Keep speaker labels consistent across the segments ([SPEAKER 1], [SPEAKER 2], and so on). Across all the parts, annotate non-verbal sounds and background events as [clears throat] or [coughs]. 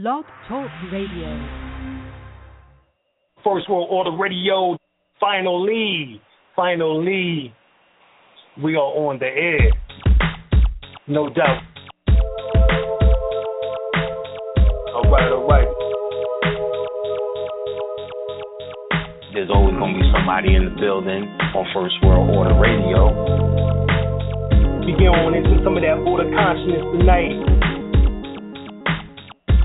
[SPEAKER 1] Blog Talk Radio.
[SPEAKER 2] First World Order Radio. Finally, finally, we are on the air. No doubt. All right, all right.
[SPEAKER 3] There's always going to be somebody in the building on First World Order Radio.
[SPEAKER 2] We get on into some of that order consciousness tonight.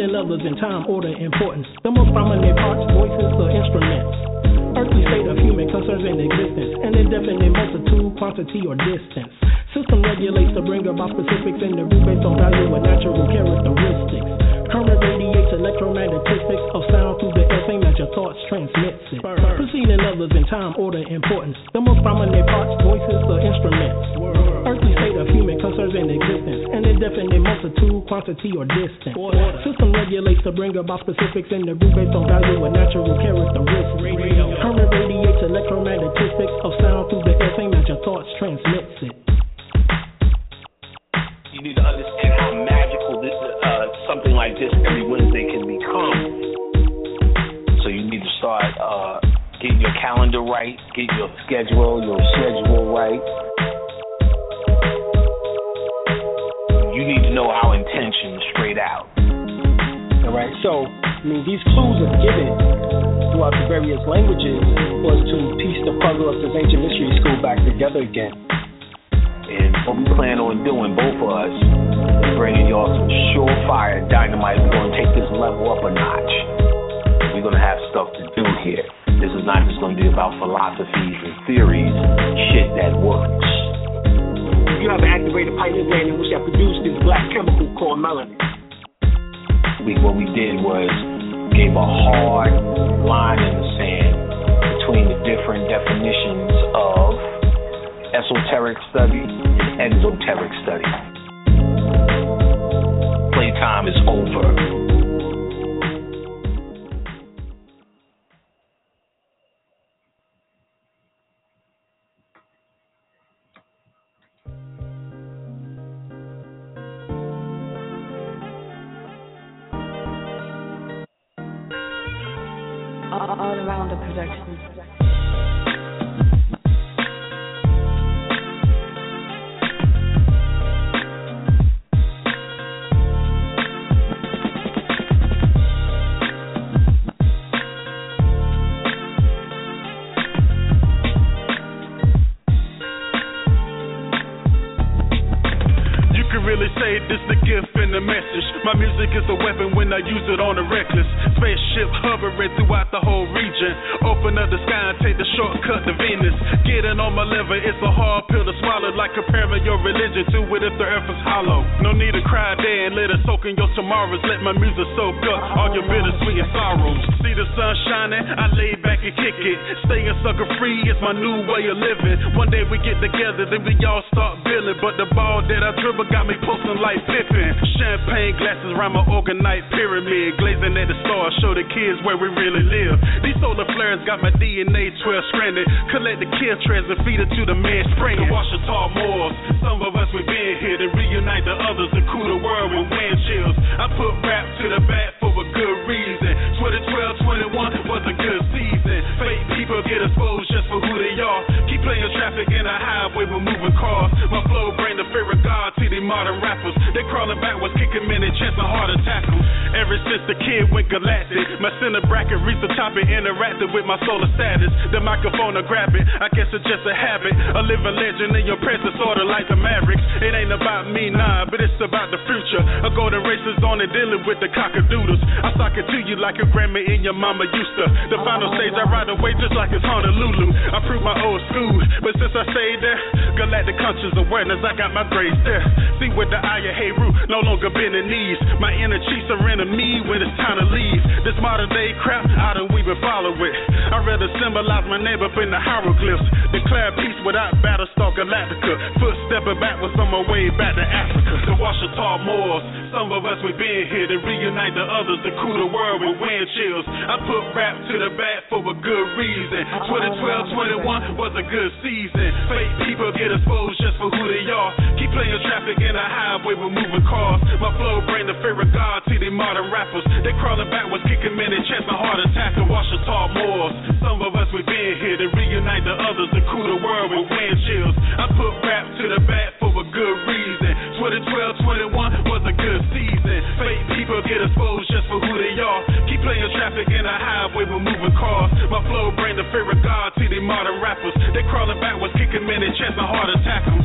[SPEAKER 4] preceding others in time, order, importance. The most prominent parts, voices, or instruments. Earthly state of human concerns in existence, an indefinite multitude, quantity, or distance. System regulates to bring about specifics in the root based on value and natural characteristics. Current radiates electromagnetistics of sound through the air, same as your thoughts transmits it. Preceding others in time, order, importance. The most prominent parts, voices, or instruments earthly state of human concerns in existence, an indefinite multitude, quantity, or distance. System regulates to bring about specifics in the group based on value and natural characteristics. Current radiates electromagnetistics of sound through the air, same as your thoughts transmits it.
[SPEAKER 3] You need to understand how magical this, uh, something like this every Wednesday can become. So you need to start uh, getting your calendar right, get your schedule, your schedule
[SPEAKER 2] I these clues are given throughout the various languages was to piece the puzzle of this ancient mystery school back together again.
[SPEAKER 3] And what we plan on doing, both of us, is bringing y'all some surefire dynamite. We're going to take this level up a notch. We're going to have stuff to do here. This is not just going to be about philosophies and theories, shit that works
[SPEAKER 2] you have an activated pineal gland in which that produced this black chemical called melanin.
[SPEAKER 3] We, what we did was gave a hard line in the sand between the different definitions of esoteric study and exoteric study. Playtime is over. my music so good, all your bittersweet and sorrows. See the sun shining, I lay back and kick it. Staying sucker free is my new way of living. One day we get together, then we all start billing. But the ball that I dribble got me posting like flipping. Champagne glasses round my orgonite pyramid, glazing at the stars, show the kids where we really live. These solar flares got my DNA 12 stranded. Collect the kill trends and feed it to the man spraying. Washington Moors, some of us we've been here to reunite the others and cool the world with wind chills. I put rap rap to the back good reason. 2012 21 was a good season. Fake people get exposed just for who they are. Keep playing traffic in a highway with moving cars. My flow bring the fear of God to the modern rappers. They crawling backwards, kicking men and chancing harder tackles. Ever since the kid went galactic, my center bracket reached the top and interacted with my solar status. The microphone I grab it, I guess it's just a habit. A living legend in your presence, sorta like the Mavericks. It ain't about me, nah, but it's about the future. A golden race is on and dealing with the cockadoodles. I I it to you like your grandma and your mama used to. The final stage, I ride away just like it's Honolulu. I prove my old school, but since I stayed there, galactic conscious awareness, I got my grades there. See with the eye of Heru, no longer bend the knees. My inner chiefs are in me when it's time to leave. This modern day crap, I done we been follow it. I rather symbolize my name up in the hieroglyphs. Declare peace without Battlestar Galactica. Footstepping backwards on my way back to Africa. To wash the tall moors, some of us we been here to reunite the others to cool the world with wind chills. I put rap to the back for a good reason. Uh-huh. 2012, 21 was a good season. Fake people get exposed just for who they are. Keep playing traffic in the highway with moving cars. My flow bring the fear of God to the modern rappers. They crawling backwards, kicking men in chest, a heart attack and Washitaw Moors. Some of us we been here to reunite the others, to cool the world with wind chills. I put rap to the back for a good reason. 2012, 21 was a good season. Fake people get exposed just for who they are. Keep playing traffic in a highway, we're moving cars. My flow brain, the fear of God to the modern rappers. They crawling backwards, kicking men and chance my heart attack them.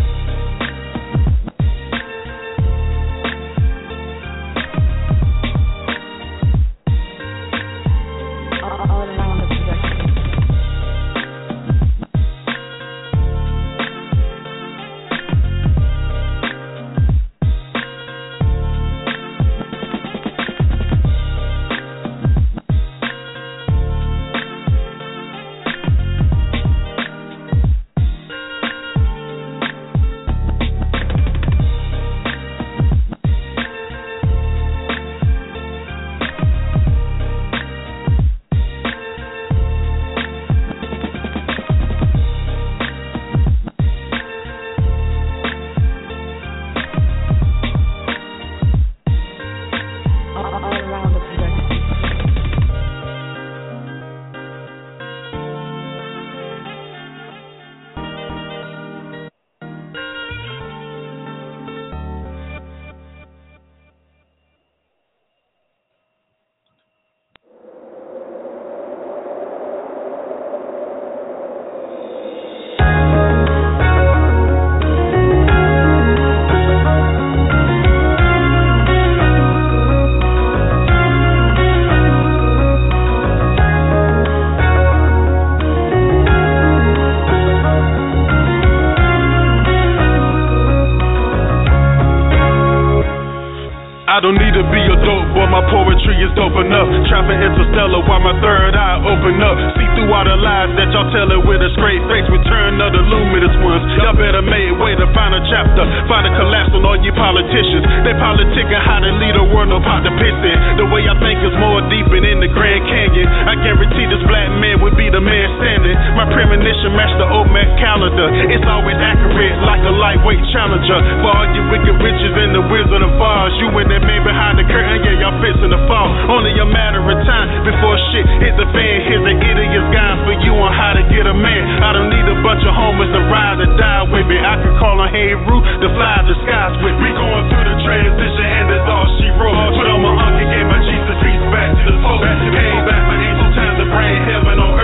[SPEAKER 3] is dope enough. Trapping interstellar while my third eye open up. See through all the lies that y'all telling with a straight face. Return of the luminous ones. Y'all better made way to find a chapter. Find a collapse on all you politicians. They politicking how they lead the world, no pot to piss in. The way I think is more deep in the Grand Canyon. I guarantee this black man would be the man standing. My premonition matched the OMAC calendar. It's always accurate, like a lightweight challenger. For all you wicked witches and the Wizard of Oz, you and that man behind the curtain, yeah, y'all fits in the fall. Only a matter of time before shit hit the fan. Here's the idiot's guide for you on how to get a man. I don't need a bunch of homies to ride or die with me. I can call on Heru to fly the skies with me. We going through the transition and it's all she wrote. Put on my hunk and gave my Jesus piece back to the folk. Came back for angel times to bring heaven on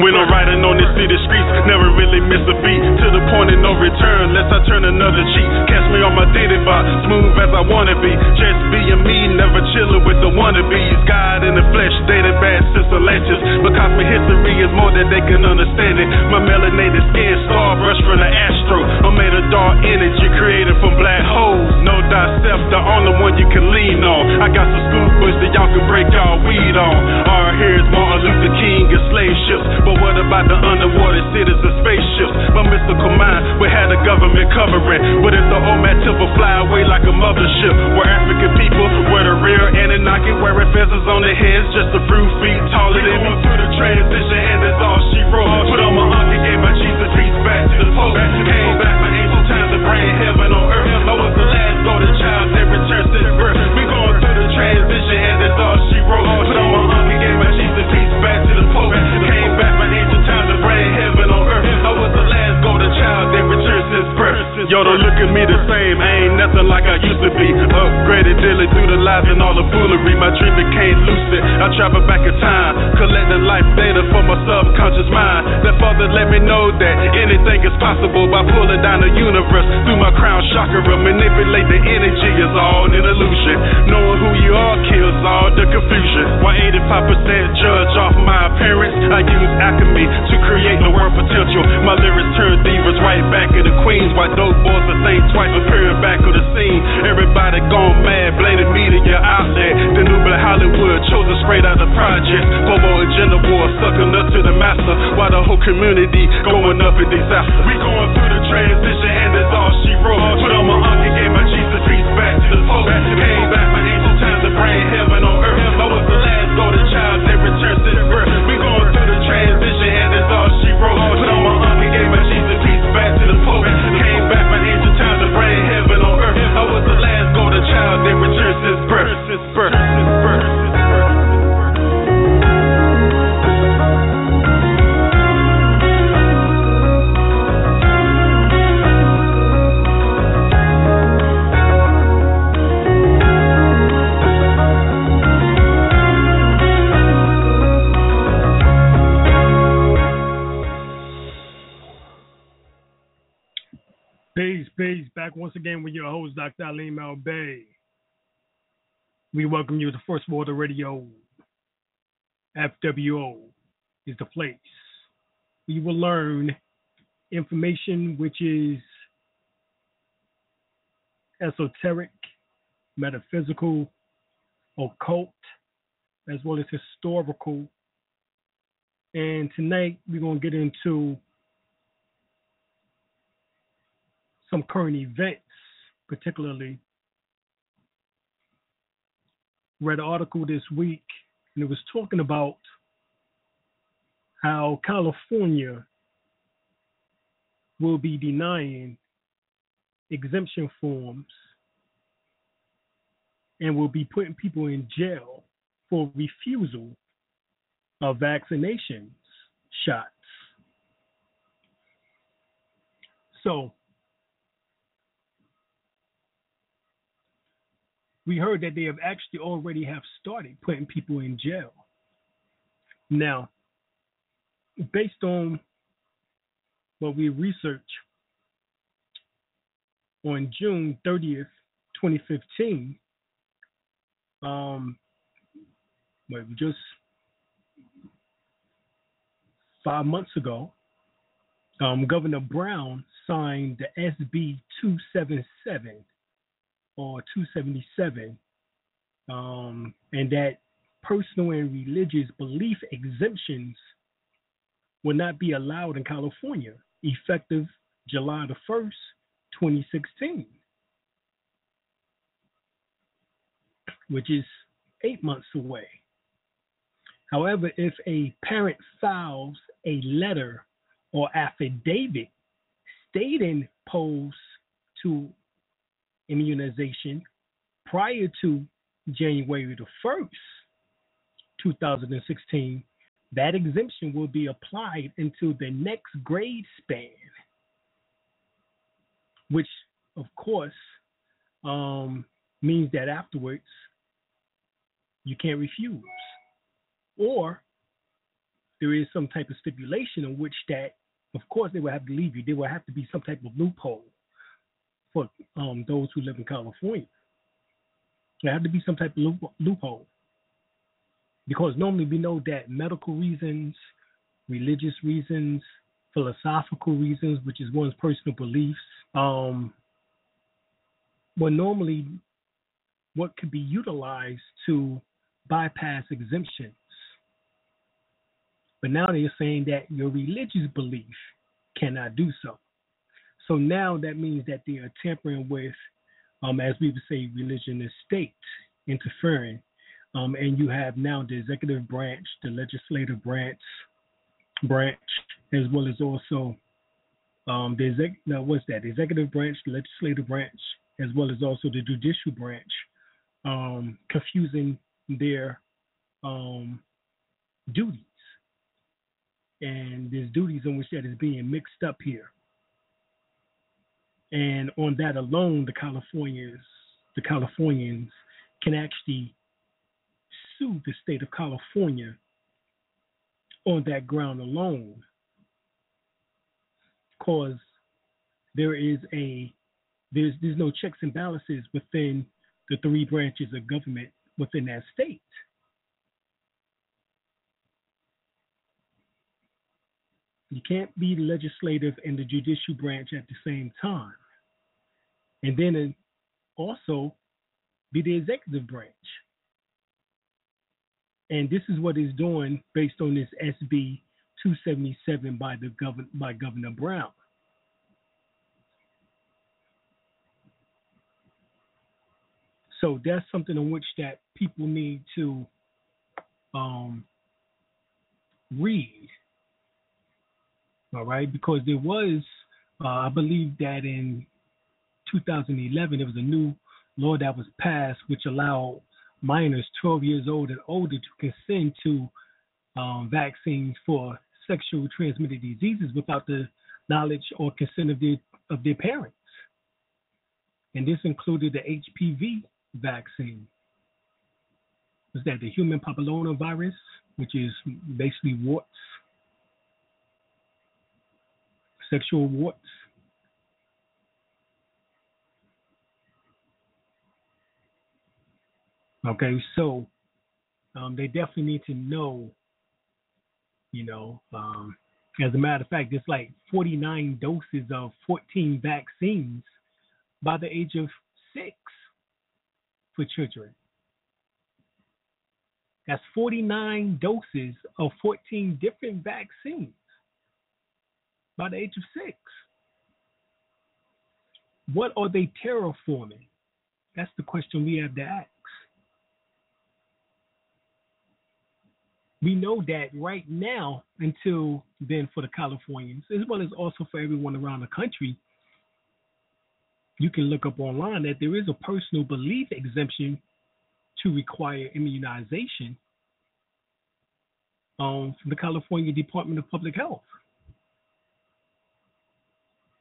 [SPEAKER 3] When I'm riding on this city streets, never really miss a beat. To the point of no return, lest I turn another cheek. Catch me on my dating box, smooth as I wanna be. Just being me, never chilling with the wannabes. God in the flesh, dated bad since the latest. Because my history is more than they can understand it. My melanated skin, star brush from the astro. I'm made of dark energy created from black holes. Know thyself, the only one you can lean on. I got some scoopers that y'all can break y'all weed on. All right, here's Martin Luther King and slave ships. But what about the underwater cities of spaceships? My mystical mind would have the government covering. But if the OMAD temple fly away like a mothership, where African people were the real Anunnaki, wearing feathers on their heads, just a few feet taller than me. through the transition, and that's all she wrote. Put on my auntie, gave my Jesus piece back to the Pope. Came back for angel times and bring heaven on earth. Yo, don't look at me the same. I ain't nothing like I used to be. Upgraded daily through the lies and all the foolery. My dream became lucid. I travel back in time, collecting life data from my subconscious mind. That father let me know that anything is possible by pulling down the universe through my crown chakra. Manipulate the energy is all an illusion. Knowing who you are kills all the confusion. Why 85% judge off my appearance? I use alchemy to create the world potential. My lyrics turn divas right back in the queens. Why those boys are think twice appearing back on the scene. Everybody gone mad, bladed media outlet. The new black Hollywood chosen straight out the project. Bobo agenda war, sucking up to the master. While the whole community going up in disaster. We going through the transition and that's all she wrote. Put on my uncle, gave my Jesus piece back to the folk. Came back my angel time to bring heaven on earth. I was the last golden child that returned the birth. Peace,
[SPEAKER 2] peace. Back once again with your host, Dr. Alim El-Bey. We welcome you to First Water Radio. FWO is the place. We will learn information which is esoteric, metaphysical, occult, as well as historical. And tonight we're going to get into some current events, particularly. Read an article this week, and it was talking about how California will be denying exemption forms and will be putting people in jail for refusal of vaccinations shots. So, we heard that they have actually already have started putting people in jail. Now, based on what we researched on June 30th, 2015, um, well, just five months ago, um, Governor Brown signed the SB 277 or 277, um, and that personal and religious belief exemptions will not be allowed in California effective July the 1st, 2016, which is eight months away. However, if a parent files a letter or affidavit stating post to immunization prior to January the 1st, 2016, that exemption will be applied until the next grade span, which, of course, um, means that afterwards you can't refuse. Or there is some type of stipulation in which that, of course, they will have to leave you. There will have to be some type of loophole for um, those who live in California. There have to be some type of loop- loophole because normally we know that medical reasons, religious reasons, philosophical reasons, which is one's personal beliefs, um, were normally what could be utilized to bypass exemptions. But now they're saying that your religious belief cannot do so. So now that means that they are tampering with, um, as we would say, religion and state interfering. Um, and you have now the executive branch, the legislative branch, branch, as well as also um, the exec. Now, what's that? The executive branch, the legislative branch, as well as also the judicial branch, um, confusing their um, duties. And there's duties in which that is being mixed up here. And on that alone, the Californians the Californians can actually sue the state of California on that ground alone because there is a there's there's no checks and balances within the three branches of government within that state. You can't be legislative and the judicial branch at the same time. And then also be the executive branch. And this is what is doing based on this SB 277 by the governor by Governor Brown. So that's something in which that people need to um, read. All right, because there was, uh, I believe that in 2011 there was a new law that was passed which allowed minors 12 years old and older to consent to um, vaccines for sexual transmitted diseases without the knowledge or consent of their of their parents. And this included the HPV vaccine. Was that the human papillomavirus, which is basically warts, sexual warts? Okay, so um, they definitely need to know, you know, um, as a matter of fact, it's like 49 doses of 14 vaccines by the age of six for children. That's 49 doses of 14 different vaccines by the age of six. What are they terraforming? That's the question we have to ask. we know that right now, until then, for the Californians, as well as also for everyone around the country, you can look up online that there is a personal belief exemption to require immunization um, from the California Department of Public Health.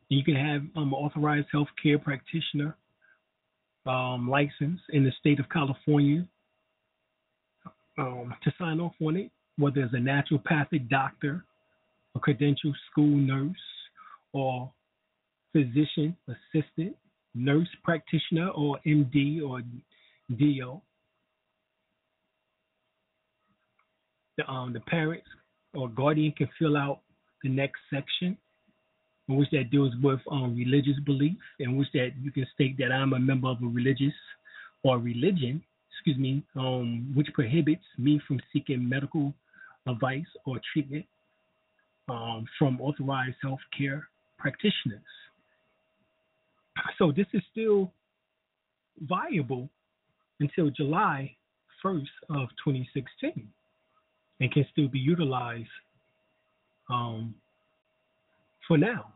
[SPEAKER 2] You can have um, authorized healthcare practitioner um, license in the state of California um, to sign off on it, whether it's a naturopathic doctor, a credentialed school nurse, or physician assistant, nurse practitioner, or MD or DO. The, um, the parents or guardian can fill out the next section, in which that deals with um, religious belief, in which that you can state that I'm a member of a religious or religion, excuse me, um, which prohibits me from seeking medical advice or treatment um, from authorized healthcare practitioners. So this is still viable until July 1st of 2016 and can still be utilized um, for now.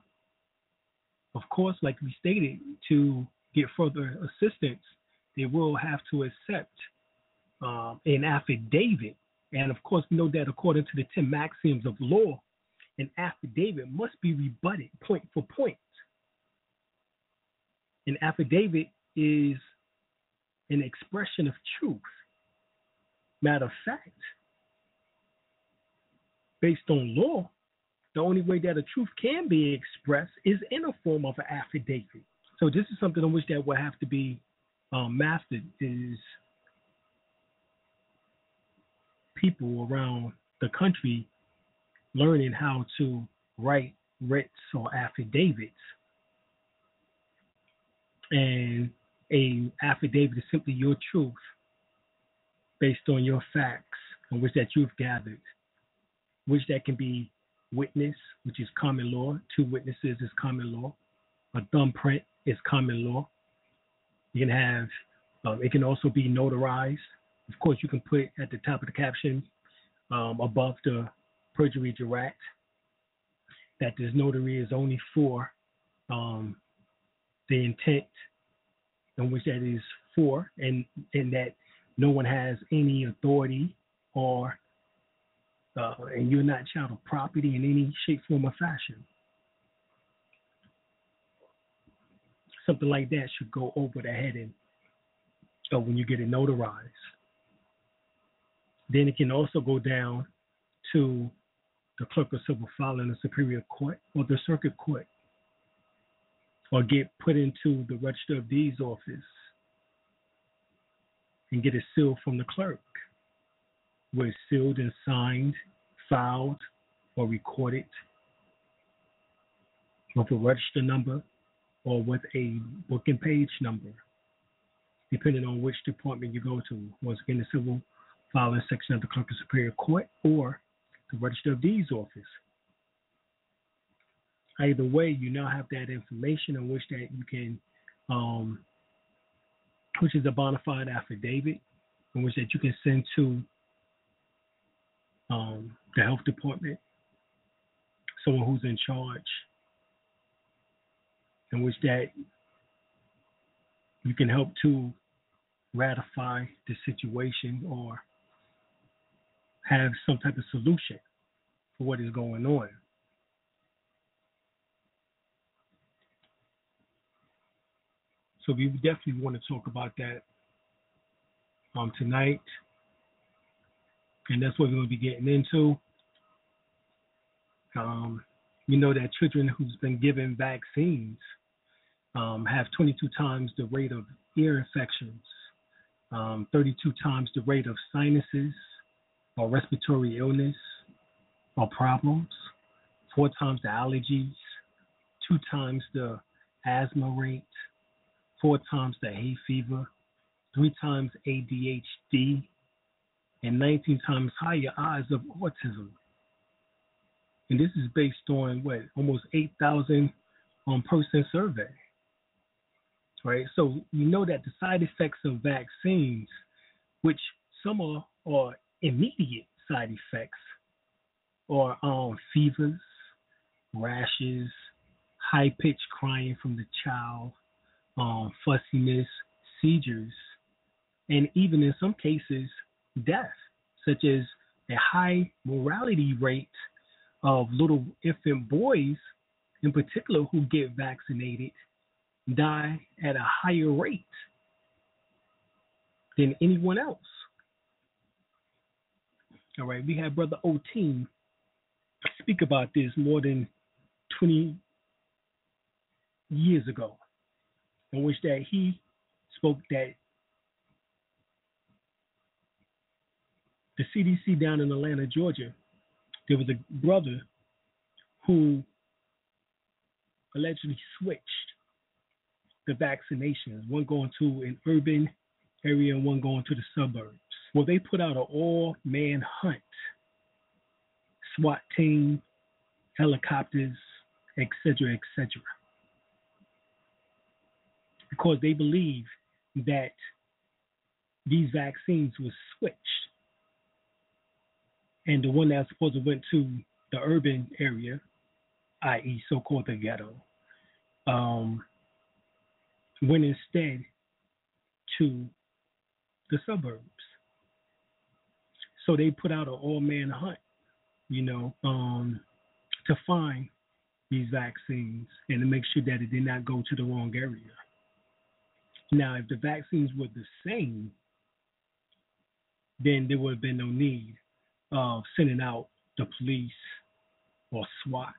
[SPEAKER 2] Of course, like we stated, to get further assistance, they will have to accept um, an affidavit. And of course, know that according to the 10 maxims of law, an affidavit must be rebutted point for point. An affidavit is an expression of truth. Matter of fact, based on law, the only way that a truth can be expressed is in a form of an affidavit. So this is something on which that will have to be um, mastered is people around the country learning how to write writs or affidavits. And a affidavit is simply your truth based on your facts on which that you've gathered, which that can be witness, which is common law. Two witnesses is common law. A thumbprint is common law. You can have, um, it can also be notarized. Of course, you can put at the top of the caption um, above the perjury direct that this notary is only for um, the intent in which that is for, and and that no one has any authority or uh, and you're not child of property in any shape, form, or fashion. Something like that should go over the heading or when you get it notarized. Then it can also go down to the clerk of civil file in the superior court or the circuit court, or get put into the register of deeds office and get it sealed from the clerk, where it's sealed and signed, filed, or recorded with a register number or with a book and page number, depending on which department you go to. Once again, the civil filing section of the Clerk of Superior Court or the Register of Deeds office. Either way, you now have that information in which that you can, um, which is a bona fide affidavit, in which that you can send to um, the health department, someone who's in charge, in which that you can help to ratify the situation or have some type of solution for what is going on. So we definitely want to talk about that um, tonight. And that's what we're going to be getting into. Um, we know that children who's been given vaccines um, have 22 times the rate of ear infections, um, 32 times the rate of sinuses or respiratory illness or problems, four times the allergies, two times the asthma rate, four times the hay fever, three times ADHD, and 19 times higher odds of autism. And this is based on what almost 8,000 um, person survey. Right, so we know that the side effects of vaccines, which some are, are immediate side effects, are um, fevers, rashes, high pitched crying from the child, um, fussiness, seizures, and even in some cases, death, such as a high morality rate of little infant boys, in particular, who get vaccinated, die at a higher rate than anyone else. All right, we had Brother Oteen speak about this more than 20 years ago, in which that he spoke that the CDC down in Atlanta, Georgia, there was a brother who allegedly switched the vaccinations, one going to an urban area and one going to the suburbs. Well, they put out an all man hunt SWAT team, helicopters, etc., etc. Because they believe that these vaccines were switched. And the one that supposed to went to the urban area, i.e., so called the ghetto, um, went instead to the suburbs. So they put out an all man hunt, you know, um, to find these vaccines and to make sure that it did not go to the wrong area. Now, if the vaccines were the same, then there would have been no need of sending out the police or SWAT,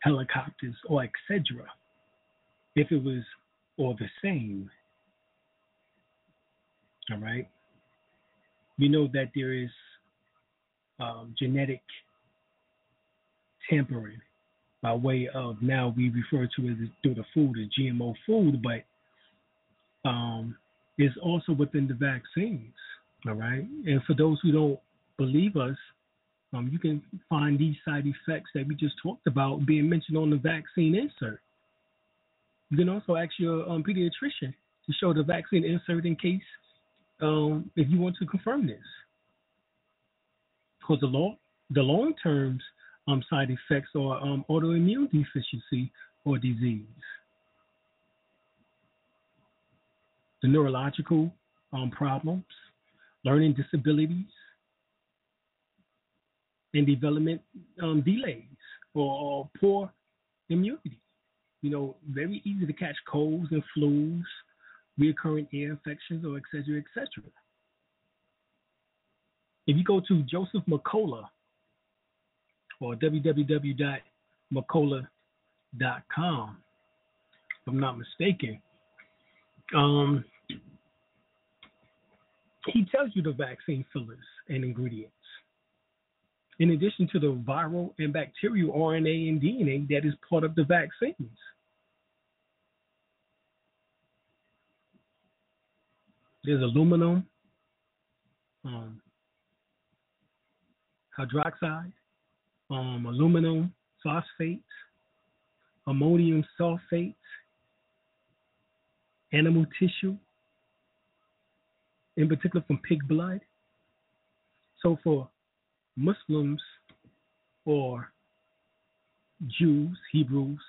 [SPEAKER 2] helicopters, or etc. If it was all the same, all right, we know that there is um, genetic tampering by way of now we refer to it as through the food as GMO food, but um, also within the vaccines. All right, and for those who don't believe us, um, you can find these side effects that we just talked about being mentioned on the vaccine insert. You can also ask your um, pediatrician to show the vaccine insert in case um, if you want to confirm this. Because the long the long term um, side effects are um, autoimmune deficiency or disease, the neurological um, problems, learning disabilities, and development um, delays or, or poor immunity. You know, very easy to catch colds and flus, recurrent ear infections, or et cetera, et cetera. If you go to Joseph Mercola or www.mercola.com, if I'm not mistaken, um, he tells you the vaccine fillers and ingredients. In addition to the viral and bacterial RNA and DNA that is part of the vaccines. There's aluminum, um, hydroxide, um, aluminum phosphates, ammonium sulfates, animal tissue, in particular from pig blood. So for Muslims or Jews, Hebrews,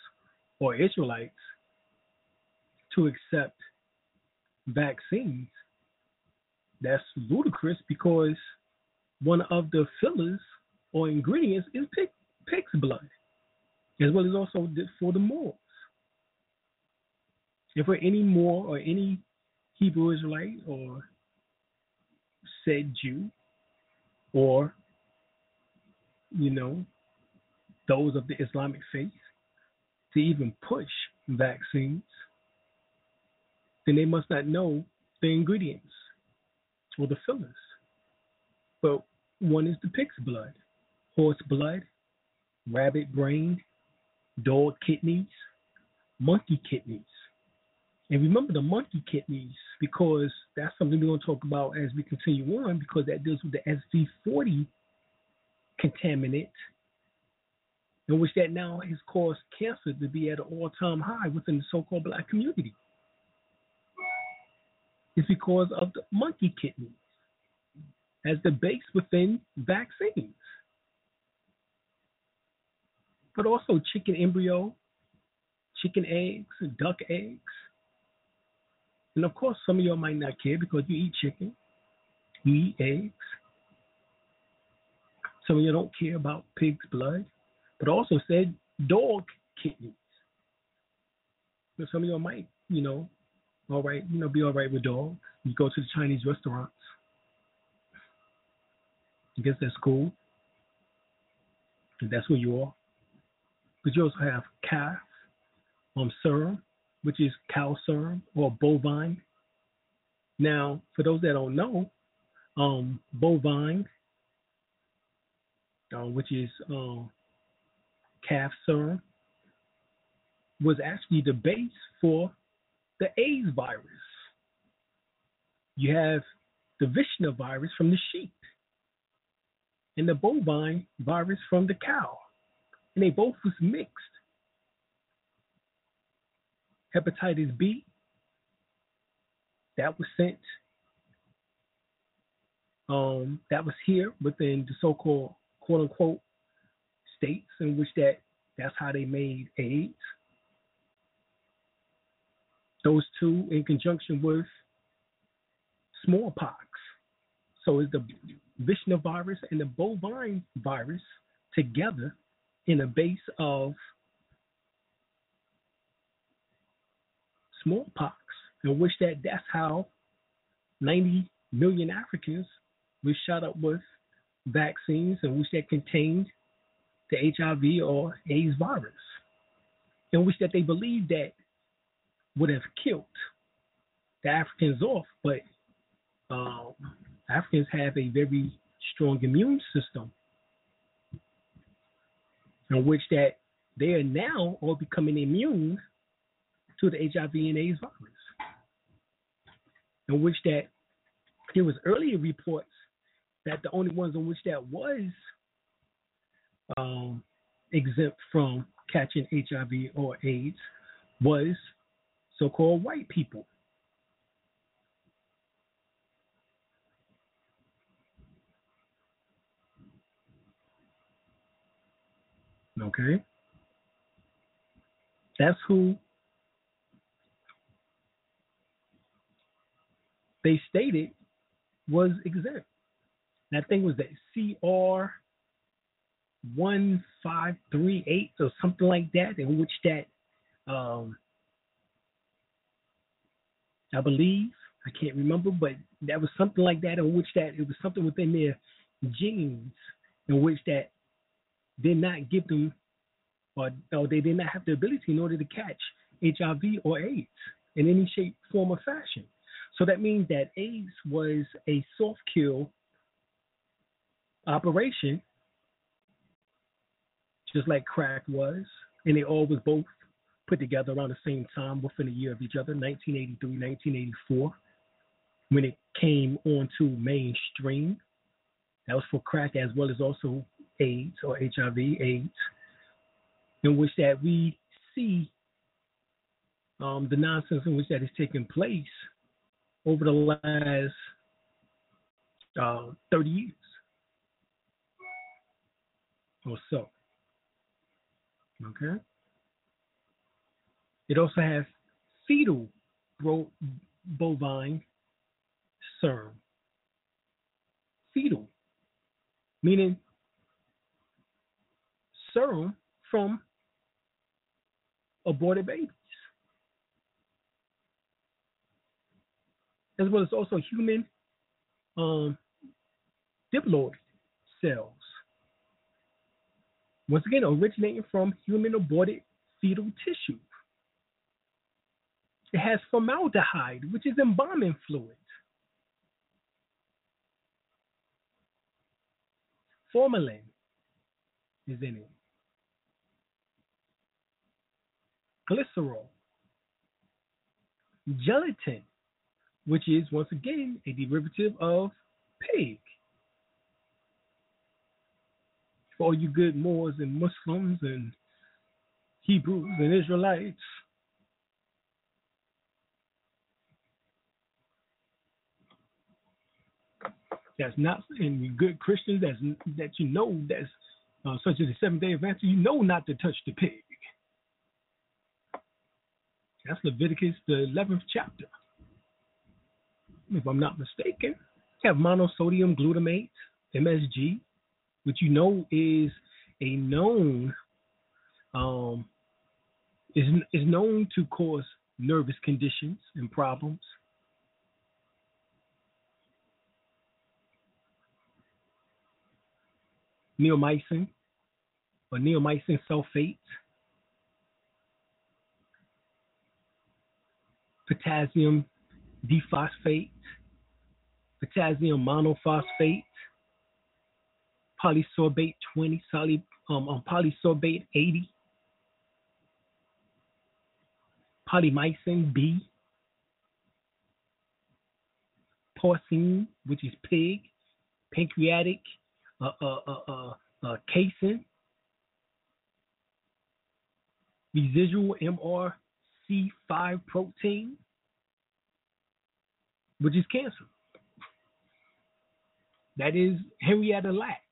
[SPEAKER 2] or Israelites to accept vaccines, that's ludicrous because one of the fillers or ingredients is pig, pig's blood, as well as also for the Moors. If for any Moor or any Hebrew Israelite or said Jew or, you know, those of the Islamic faith to even push vaccines, then they must not know the ingredients or the fillers. But one is the pig's blood, horse blood, rabbit brain, dog kidneys, monkey kidneys. And remember the monkey kidneys because that's something we're going to talk about as we continue on because that deals with the SV40 contaminant, in which that now has caused cancer to be at an all-time high within the so-called black community. It's because of the monkey kidneys as the base within vaccines. But also chicken embryo, chicken eggs, duck eggs. And of course, some of y'all might not care because you eat chicken, you eat eggs. Some of you don't care about pig's blood, but also said dog kidneys. So some of y'all might, you know, all right, you know, be all right with dogs. You go to the Chinese restaurants. I guess that's cool. And that's where you are. But you also have calf um, serum, which is cow serum or bovine. Now, for those that don't know, um, bovine, uh, which is um, calf serum, was actually the base for the AIDS virus. You have the Visna virus from the sheep and the bovine virus from the cow. And they both was mixed. Hepatitis B, that was sent, um, that was here within the so-called quote unquote states in which that that's how they made AIDS. Those two in conjunction with smallpox. So is the Visna virus and the bovine virus together in a base of smallpox, in which that that's how 90 million Africans were shot up with vaccines in which that contained the HIV or AIDS virus, in which that they believed that would have killed the Africans off, but um, Africans have a very strong immune system in which that they are now all becoming immune to the HIV and AIDS virus. In which that there was earlier reports that the only ones on which that was um, exempt from catching HIV or AIDS was so-called white people. Okay? That's who they stated was exempt. That thing was the CR 1538 or something like that, in which that um, I believe. I can't remember, but that was something like that, in which that it was something within their genes, in which that did not give them, or, or they did not have the ability in order to catch HIV or AIDS in any shape, form, or fashion. So that means that AIDS was a soft kill operation, just like crack was, and they all was both put together around the same time within a year of each other, 1983, 1984, when it came onto mainstream. That was for crack as well as also AIDS or HIV, AIDS, in which that we see um, the nonsense in which that is taking place over the last uh, 30 years or. Okay. It also has fetal bovine serum. Fetal, meaning serum from aborted babies. As well as also human um, diploid cells. Once again, originating from human aborted fetal tissue. It has formaldehyde, which is embalming fluid. Formalin is in it. Glycerol. Gelatin, which is once again a derivative of pig. For all you good Moors and Muslims and Hebrews and Israelites, that's not and good Christians that's that you know that's uh, such as the Seventh Day Adventist, you know not to touch the pig. That's Leviticus the eleventh chapter, if I'm not mistaken. You have monosodium glutamate (MSG), which you know is a known um, is is known to cause nervous conditions and problems. neomycin or neomycin sulfate, potassium diphosphate, potassium monophosphate, polysorbate 20, solid, um, um, polysorbate 80, polymyxin B, porcine, which is pig, pancreatic uh, uh, uh, uh, casein, residual MRC5 protein, which is cancer. That is Henrietta Lacks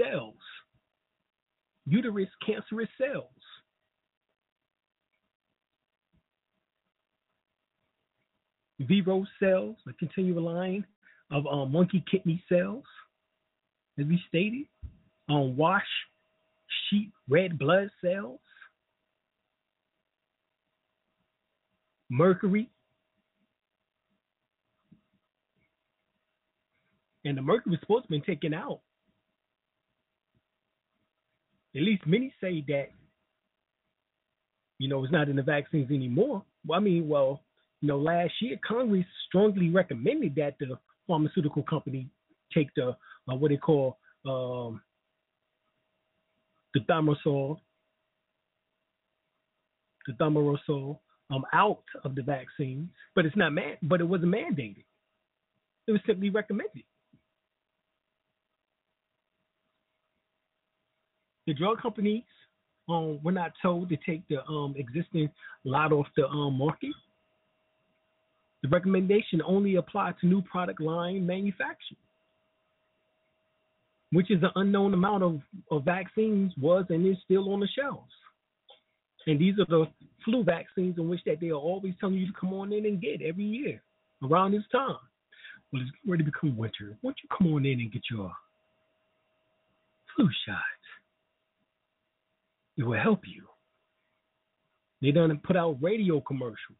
[SPEAKER 2] cells, uterus cancerous cells. Vero cells, a continual line of um, monkey kidney cells as we stated, on wash sheep red blood cells, mercury, and the mercury was supposed to be taken out. At least many say that, you know, it's not in the vaccines anymore. Well, I mean, well, you know, last year Congress strongly recommended that the pharmaceutical company take the uh, what they call um, the thimerosal, the thimerosal um, out of the vaccines, but it's not man, but it wasn't mandated. It was simply recommended. The drug companies um, were not told to take the um, existing lot off the um, market. The recommendation only applied to new product line manufacturing which is an unknown amount of, of vaccines was and is still on the shelves. And these are the flu vaccines in which that they are always telling you to come on in and get every year around this time. Well, it's ready to become winter. Why don't you come on in and get your flu shot? It will help you. They done put out radio commercials.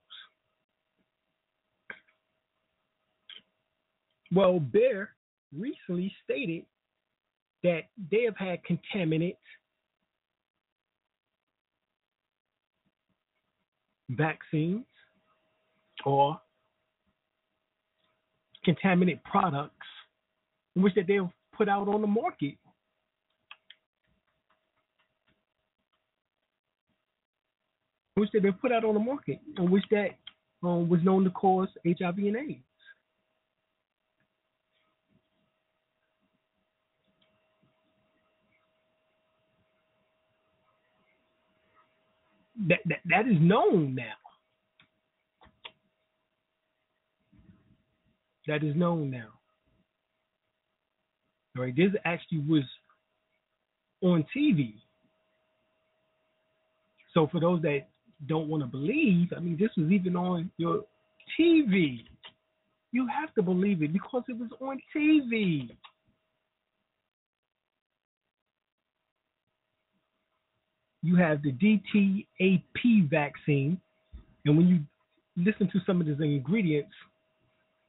[SPEAKER 2] Well, Bayer recently stated that they have had contaminants vaccines or contaminant products, which that they've put out on the market Which they've put out on the market, and which that um, was known to cause HIV and AIDS. That, that that is known now. That is known now. All right, this actually was on TV. So for those that don't want to believe, I mean, this was even on your TV. You have to believe it because it was on TV. You have the DTaP vaccine, and when you listen to some of these ingredients,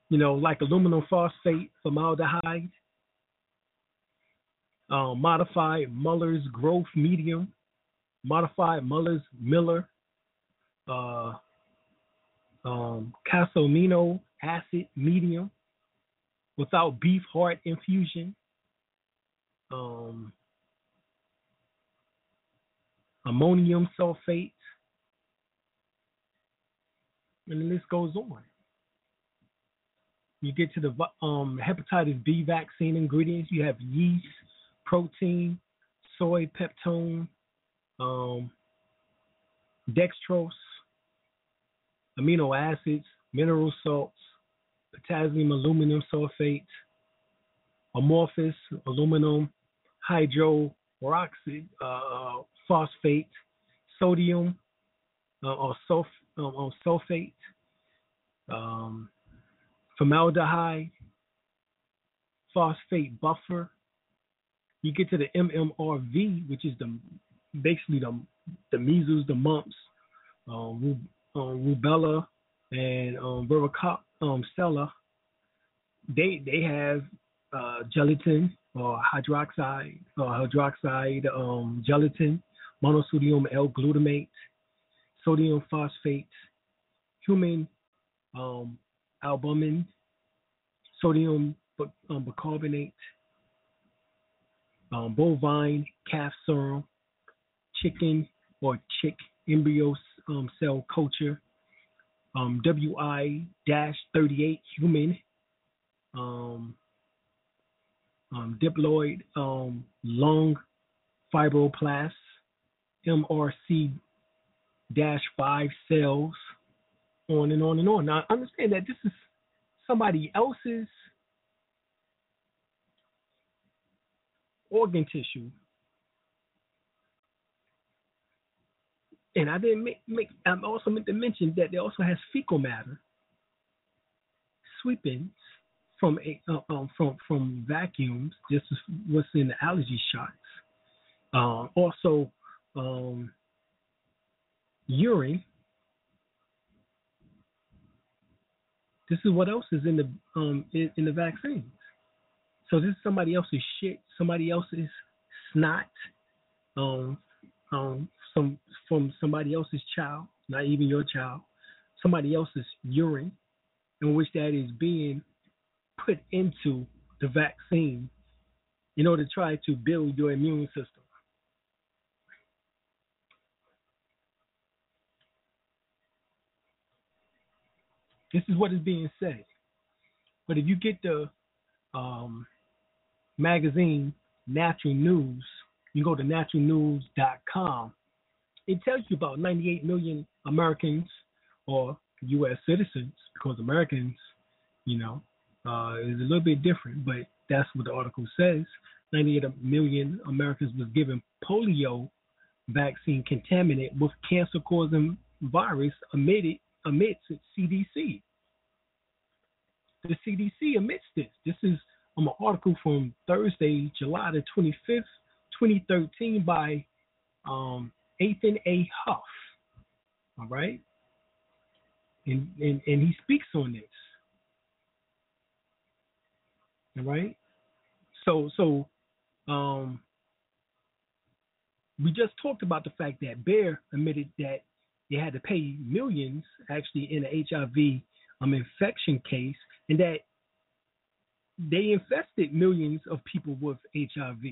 [SPEAKER 2] you know, like aluminum phosphate, formaldehyde, uh, modified Mueller's growth medium, modified Mueller's Miller, uh, um, casamino acid medium without beef heart infusion, um, ammonium sulfate, and the list goes on. You get to the um, hepatitis B vaccine ingredients. You have yeast, protein, soy peptone, um, dextrose, amino acids, mineral salts, potassium aluminum sulfate, amorphous aluminum hydroperoxide uh, phosphate, sodium uh, or sulf- uh, sulfate, um, formaldehyde, phosphate buffer. You get to the MMRV, which is the basically the the measles, the mumps, um, um, rubella, and um, varicocella. Um, they they have uh, gelatin or hydroxide or hydroxide um, gelatin, monosodium L-glutamate, sodium phosphate, human um, albumin, sodium um, bicarbonate, um, bovine calf serum, chicken or chick embryo um, cell culture, um, WI-38 human, um, um, diploid um, lung fibroblast, MRC-5 cells, on and on and on. Now, understand that this is somebody else's organ tissue. And I didn't make, make I also meant to mention that it also has fecal matter sweepings from uh, um, from from vacuums. Is what's in the allergy shots. Uh, also, um, urine This is what else is in the um in, in the vaccines. So this is somebody else's shit, somebody else's snot, um, um, some from somebody else's child, not even your child, somebody else's urine, in which that is being put into the vaccine in order to try to build your immune system. This is what is being said. But if you get the um, magazine Natural News, you go to naturalnews.com. It tells you about 98 million Americans or U.S. citizens, because Americans, you know, uh, is a little bit different, but that's what the article says. 98 million Americans was given polio vaccine contaminated with cancer-causing virus emitted emits CDC. The CDC emits this. This is um, an article from Thursday, July the 25th, 2013 by um, Ethan A. Huff. All right? And, and, and he speaks on this. All right. So so um we just talked about the fact that Bayer admitted that they had to pay millions actually in an HIV um, infection case and that they infested millions of people with HIV.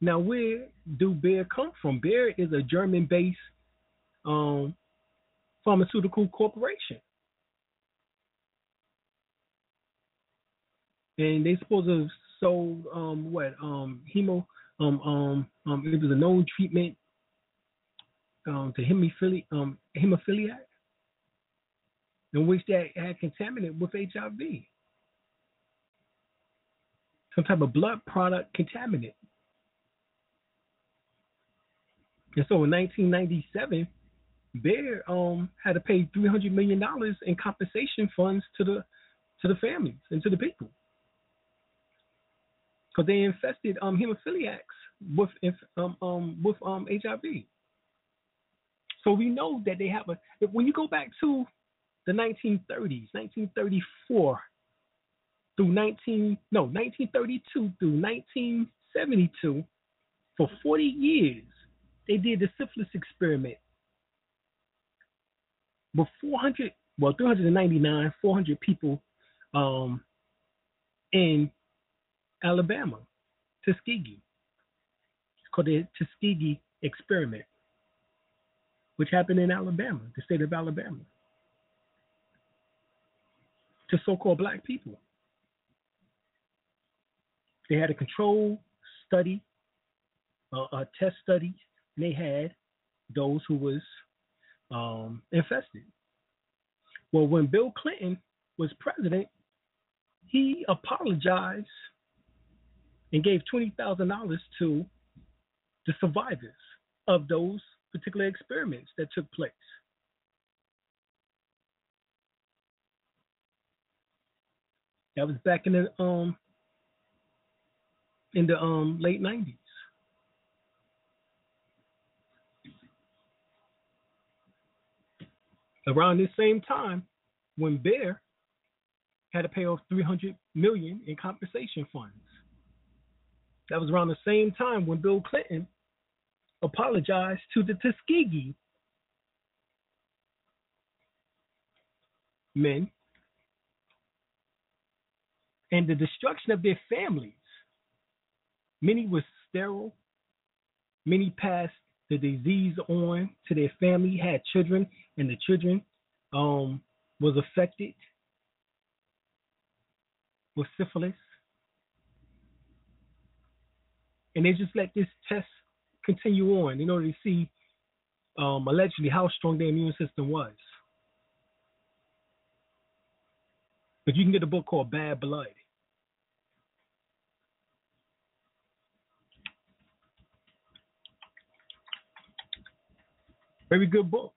[SPEAKER 2] Now, where do Bayer come from? Bayer is a German based um, pharmaceutical corporation. And they supposed to have sold um, what um, hemo um, um, um, it was a known treatment um, to hemophili- um, hemophiliac, in which that had contaminated with HIV, some type of blood product contaminant. And so in 1997, Bayer um, had to pay 300 million dollars in compensation funds to the to the families and to the people because they infested um, hemophiliacs with um, um, with um, HIV. So we know that they have a. When you go back to the 1930s, 1934 through 19 no 1932 through 1972, for 40 years they did the syphilis experiment with 400 well 399 400 people um, in Alabama, Tuskegee. It's called the Tuskegee experiment, which happened in Alabama, the state of Alabama, to so-called black people. They had a control study, uh, a test study, and they had those who was um, infested. Well, when Bill Clinton was president, he apologized and gave $20,000 to the survivors of those particular experiments that took place. That was back in the um in the um late 90s. Around this same time, when Bayer had to pay off 300 million in compensation funds. That was around the same time when Bill Clinton apologized to the Tuskegee men and the destruction of their families. Many were sterile. Many passed the disease on to their family, had children, and the children um, was affected with syphilis and they just let this test continue on in order to see um, allegedly how strong their immune system was. But you can get a book called Bad Blood. Very good book.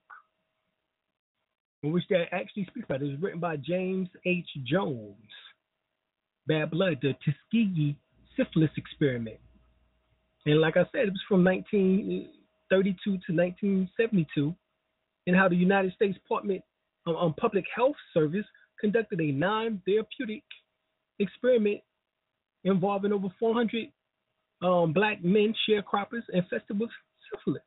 [SPEAKER 2] In which that actually speaks about it. It was written by James H. Jones. Bad Blood, the Tuskegee syphilis experiment. And like I said, it was from 1932 to 1972, and how the United States Department on um, Public Health Service conducted a non-therapeutic experiment involving over 400 um, black men sharecroppers infested with syphilis.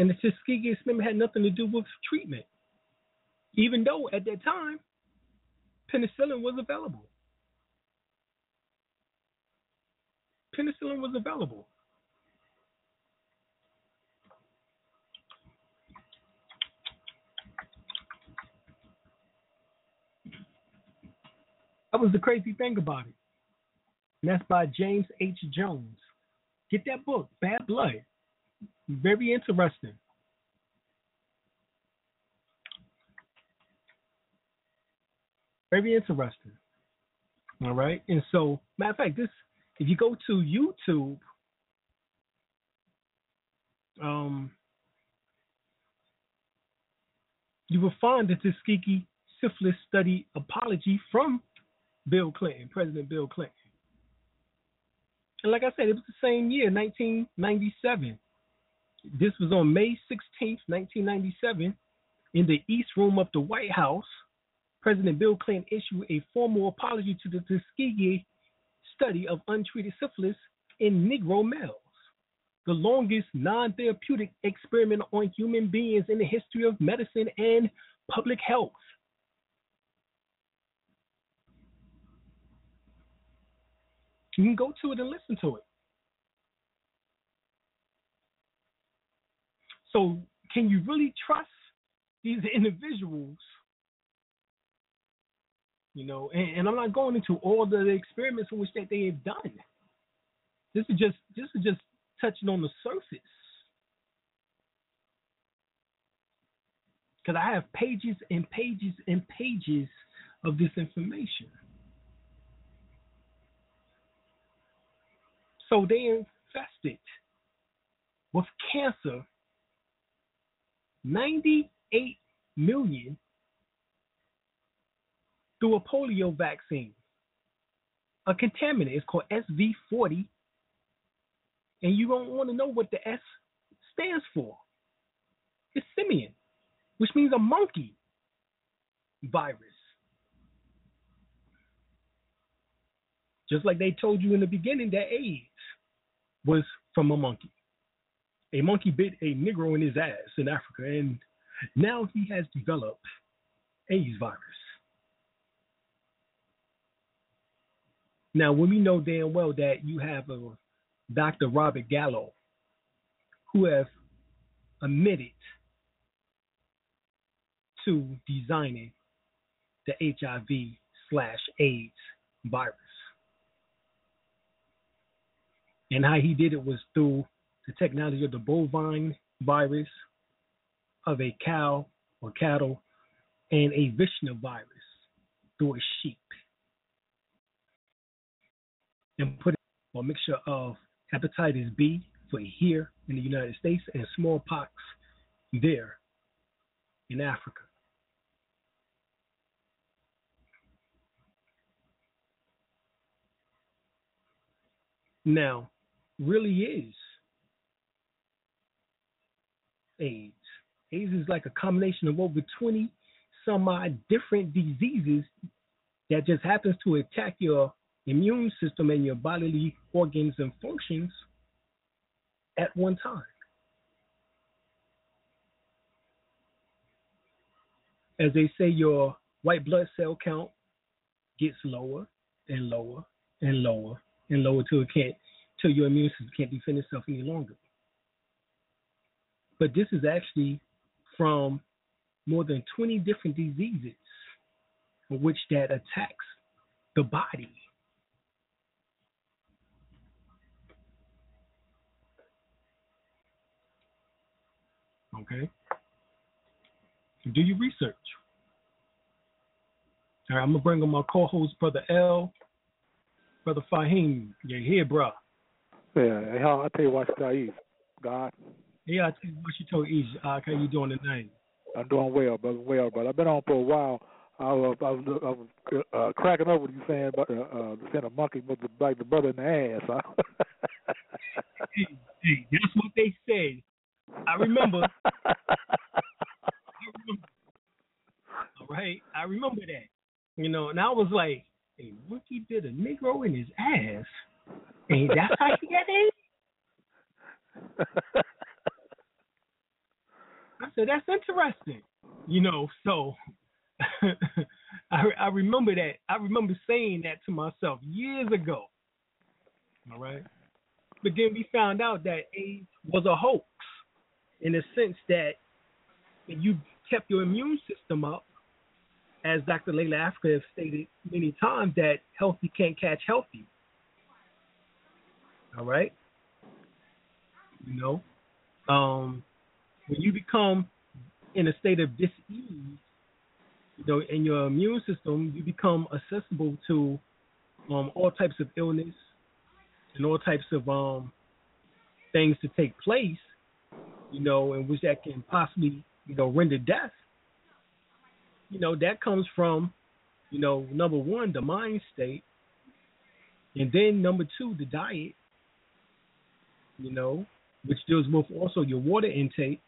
[SPEAKER 2] And the Tuskegee experiment had nothing to do with treatment, even though at that time penicillin was available. Penicillin was available. That was the crazy thing about it. And that's by James H. Jones. Get that book, Bad Blood. Very interesting. Very interesting. All right. And so, matter of fact, this if you go to YouTube, um, you will find the Tuskegee syphilis study apology from Bill Clinton, President Bill Clinton. And like I said, it was the same year, 1997. This was on May 16, 1997, in the East Room of the White House, President Bill Clinton issued a formal apology to the Tuskegee study of untreated syphilis in Negro males, the longest non therapeutic experiment on human beings in the history of medicine and public health. You can go to it and listen to it. So, can you really trust these individuals? You know, and, and I'm not going into all the experiments in which that they have done. This is just this is just touching on the surface. Because I have pages and pages and pages of this information. So they infested with cancer 98 million through a polio vaccine. A contaminant is called SV40, and you don't want to know what the S stands for. It's simian, which means a monkey virus. Just like they told you in the beginning that AIDS was from a monkey. A monkey bit a Negro in his ass in Africa, and now he has developed AIDS virus. Now, when we know damn well that you have a Dr. Robert Gallo, who has admitted to designing the HIV slash AIDS virus. And how he did it was through the technology of the bovine virus of a cow or cattle and a Visna virus through a sheep. And put a mixture of hepatitis B for here in the United States and smallpox there in Africa. Now, really is AIDS. AIDS is like a combination of over 20 some odd different diseases that just happens to attack your immune system and your bodily organs and functions at one time. As they say, your white blood cell count gets lower and lower and lower and lower till it can't till your immune system can't defend itself any longer. But this is actually from more than 20 different diseases which that attacks the body. Okay. Do your research. All right, I'm gonna bring on my co-host, brother L, brother Fahim. You're here, bro.
[SPEAKER 5] Yeah, I tell you what, Saeed, God.
[SPEAKER 2] Yeah, I you what you told East. Uh, how you doing tonight?
[SPEAKER 5] I'm doing well, brother. Well, but I've been on for a while. I was, I was, I was uh, cracking up with you saying about uh, uh, saying a monkey the, like the brother in the ass. Huh? [laughs]
[SPEAKER 2] hey, hey, that's what they said. I remember. [laughs] I remember. All right, I remember that. You know, and I was like, "Hey, monkey did a Negro in his ass, and that's how he got it." [laughs] I said, that's interesting. You know, so [laughs] I, I remember that. I remember saying that to myself years ago. All right. But then we found out that AIDS was a hoax in the sense that you kept your immune system up, as Dr. Llaila Afrika has stated many times, that healthy can't catch healthy. All right? You know? Um, when you become in a state of dis-ease, you know, in your immune system, you become accessible to um, all types of illness and all types of um, things to take place, you know, in which that can possibly, you know, render death. You know, that comes from, you know, number one, the mind state, and then number two, the diet, you know, which deals with also your water intake,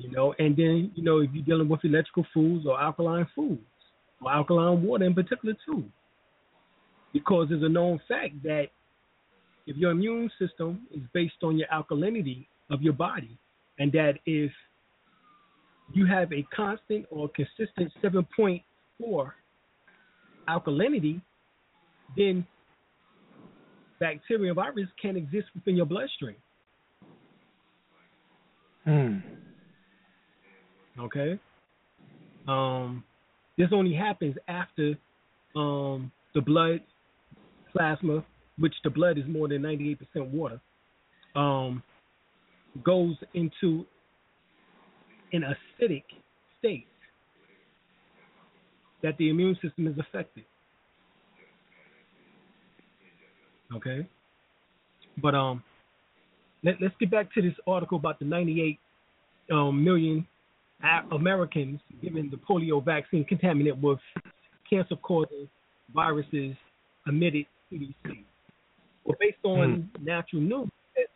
[SPEAKER 2] You know, and then you know if you're dealing with electrical foods or alkaline foods or alkaline water in particular too, because there's a known fact that if your immune system is based on your alkalinity of your body, and that if you have a constant or consistent 7.4 alkalinity, then bacteria and virus can exist within your bloodstream.
[SPEAKER 5] Hmm.
[SPEAKER 2] Okay. Um, this only happens after um, the blood plasma, which the blood is more than 98% water, um, goes into an acidic state that the immune system is affected. Okay, but um, let, us get back to this article about the 98 um, million Americans given the polio vaccine contaminated with cancer-causing viruses emitted CDC. Well, based on hmm. natural news,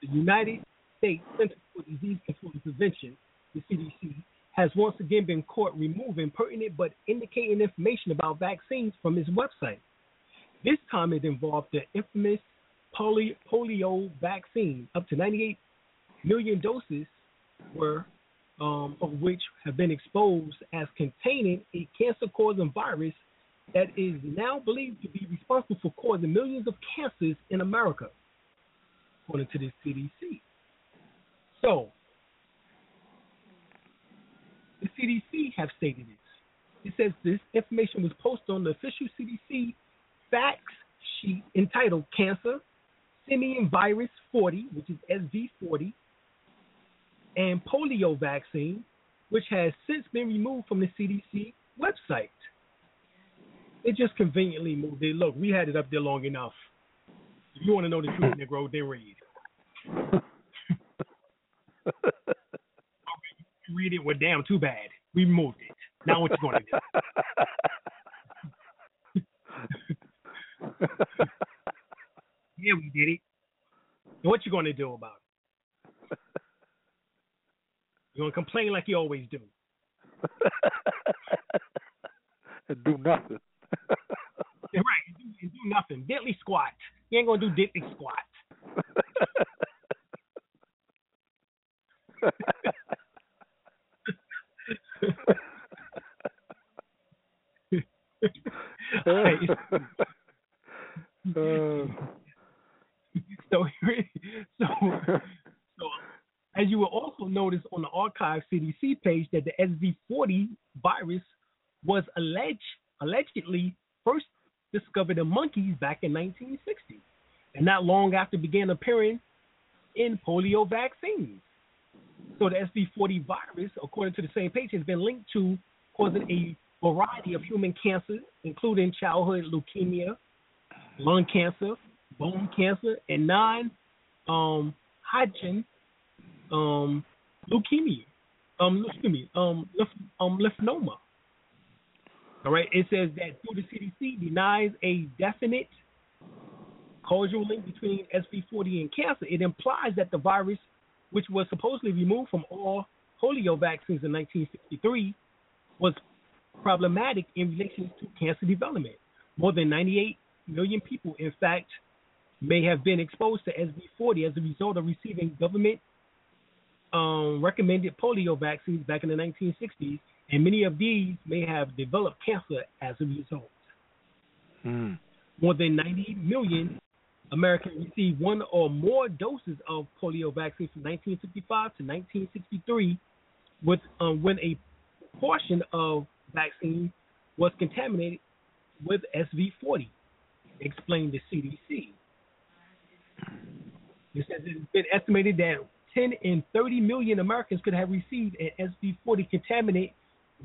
[SPEAKER 2] the United States Center for Disease Control and Prevention, the CDC, has once again been caught removing pertinent but indicating information about vaccines from its website. This time it involved the infamous polio, polio vaccine. Up to 98 million doses were um, of which have been exposed as containing a cancer-causing virus that is now believed to be responsible for causing millions of cancers in America, according to the CDC. So, the CDC have stated this. It says this information was posted on the official CDC facts sheet entitled Cancer Simian Virus 40, which is SV40, and polio vaccine, which has since been removed from the CDC website. It just conveniently moved it. Look, we had it up there long enough. If you want to know the truth, [laughs] Negro, then read. [laughs] read it, well, damn, too bad. We moved it. Now what you going to do? [laughs] yeah, we did it. what you going to do about it? You're going to complain like you always do. [laughs]
[SPEAKER 5] and do nothing. [laughs]
[SPEAKER 2] yeah, right. And do, and do nothing. Diddly squat. You ain't going to do diddly squat. [laughs] uh, so, so, so, as you will also notice on the archive CDC page that the SV40 virus was alleged allegedly first discovered in monkeys back in 1960, and not long after began appearing in polio vaccines. So the SV40 virus, according to the same page, has been linked to causing a variety of human cancers, including childhood leukemia, lung cancer, bone cancer, and non um, um, leukemia, um, excuse me, um, um, lymphoma. All right, it says that through the CDC denies a definite causal link between SV40 and cancer. It implies that the virus, which was supposedly removed from all polio vaccines in 1963, was problematic in relation to cancer development. More than 98 million people, in fact, may have been exposed to SV40 as a result of receiving government um, recommended polio vaccines back in the 1960s, and many of these may have developed cancer as a result.
[SPEAKER 5] Mm.
[SPEAKER 2] More than 90 million Americans received one or more doses of polio vaccine from 1955 to 1963, with um, when a portion of vaccine was contaminated with SV40, explained the CDC. It says it's been estimated that 10 and 30 million Americans could have received an SV40 contaminant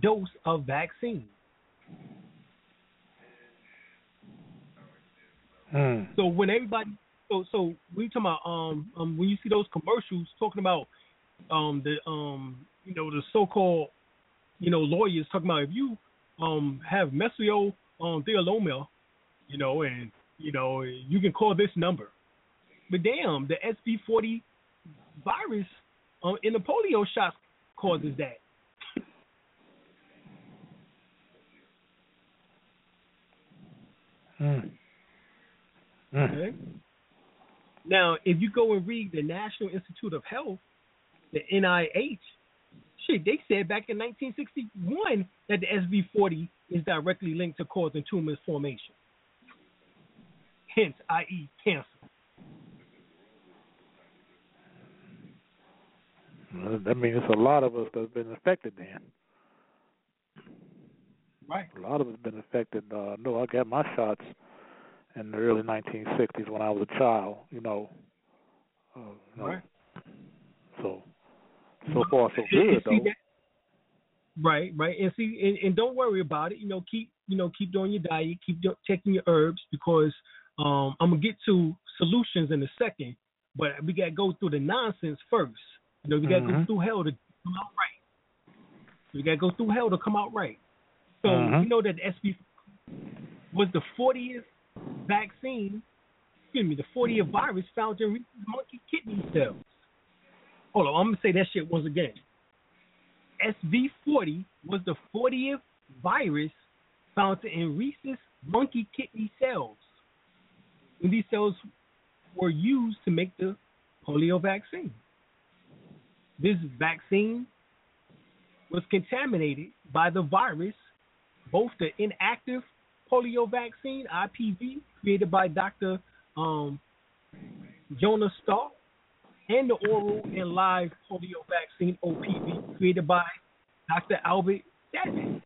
[SPEAKER 2] dose of vaccine.
[SPEAKER 5] Hmm.
[SPEAKER 2] So when everybody, so so we talking about um, um when you see those commercials talking about um the um you know the so-called you know, lawyers talking about if you um have mesothelioma, um, you know, and you know, you can call this number. But damn, the SV40 virus um, in the polio shots causes that.
[SPEAKER 5] Mm. Mm.
[SPEAKER 2] Okay. Now, if you go and read the National Institute of Health, the NIH, shit, they said back in 1961 that the SV40 is directly linked to causing tumor formation. Hence, i.e., cancer.
[SPEAKER 5] That means it's a lot of us that's been affected then.
[SPEAKER 2] Right.
[SPEAKER 5] A lot of us been affected. Uh, no, I got my shots in the early 1960s when I was a child. You know. Uh, you know,
[SPEAKER 2] Right.
[SPEAKER 5] So, so far so good though.
[SPEAKER 2] Right, right, and see, and, and don't worry about it. You know, keep you know keep doing your diet, keep do, taking your herbs because um, I'm gonna get to solutions in a second, but we gotta go through the nonsense first. You know, we gotta go
[SPEAKER 5] Mhm.
[SPEAKER 2] through hell to come out right. We gotta go through hell to come out right. So
[SPEAKER 5] Mhm.
[SPEAKER 2] you know that the SB was the 40th vaccine, excuse me, the 40th virus found in monkey kidney cells. Hold on, I'm gonna say that shit once again. SV40 was the 40th virus found in rhesus monkey kidney cells. And these cells were used to make the polio vaccine. This vaccine was contaminated by the virus, both the inactive polio vaccine, IPV, created by Dr. Um, Jonas Salk, and the oral and live polio vaccine OPV created by Dr. Albert Dadman.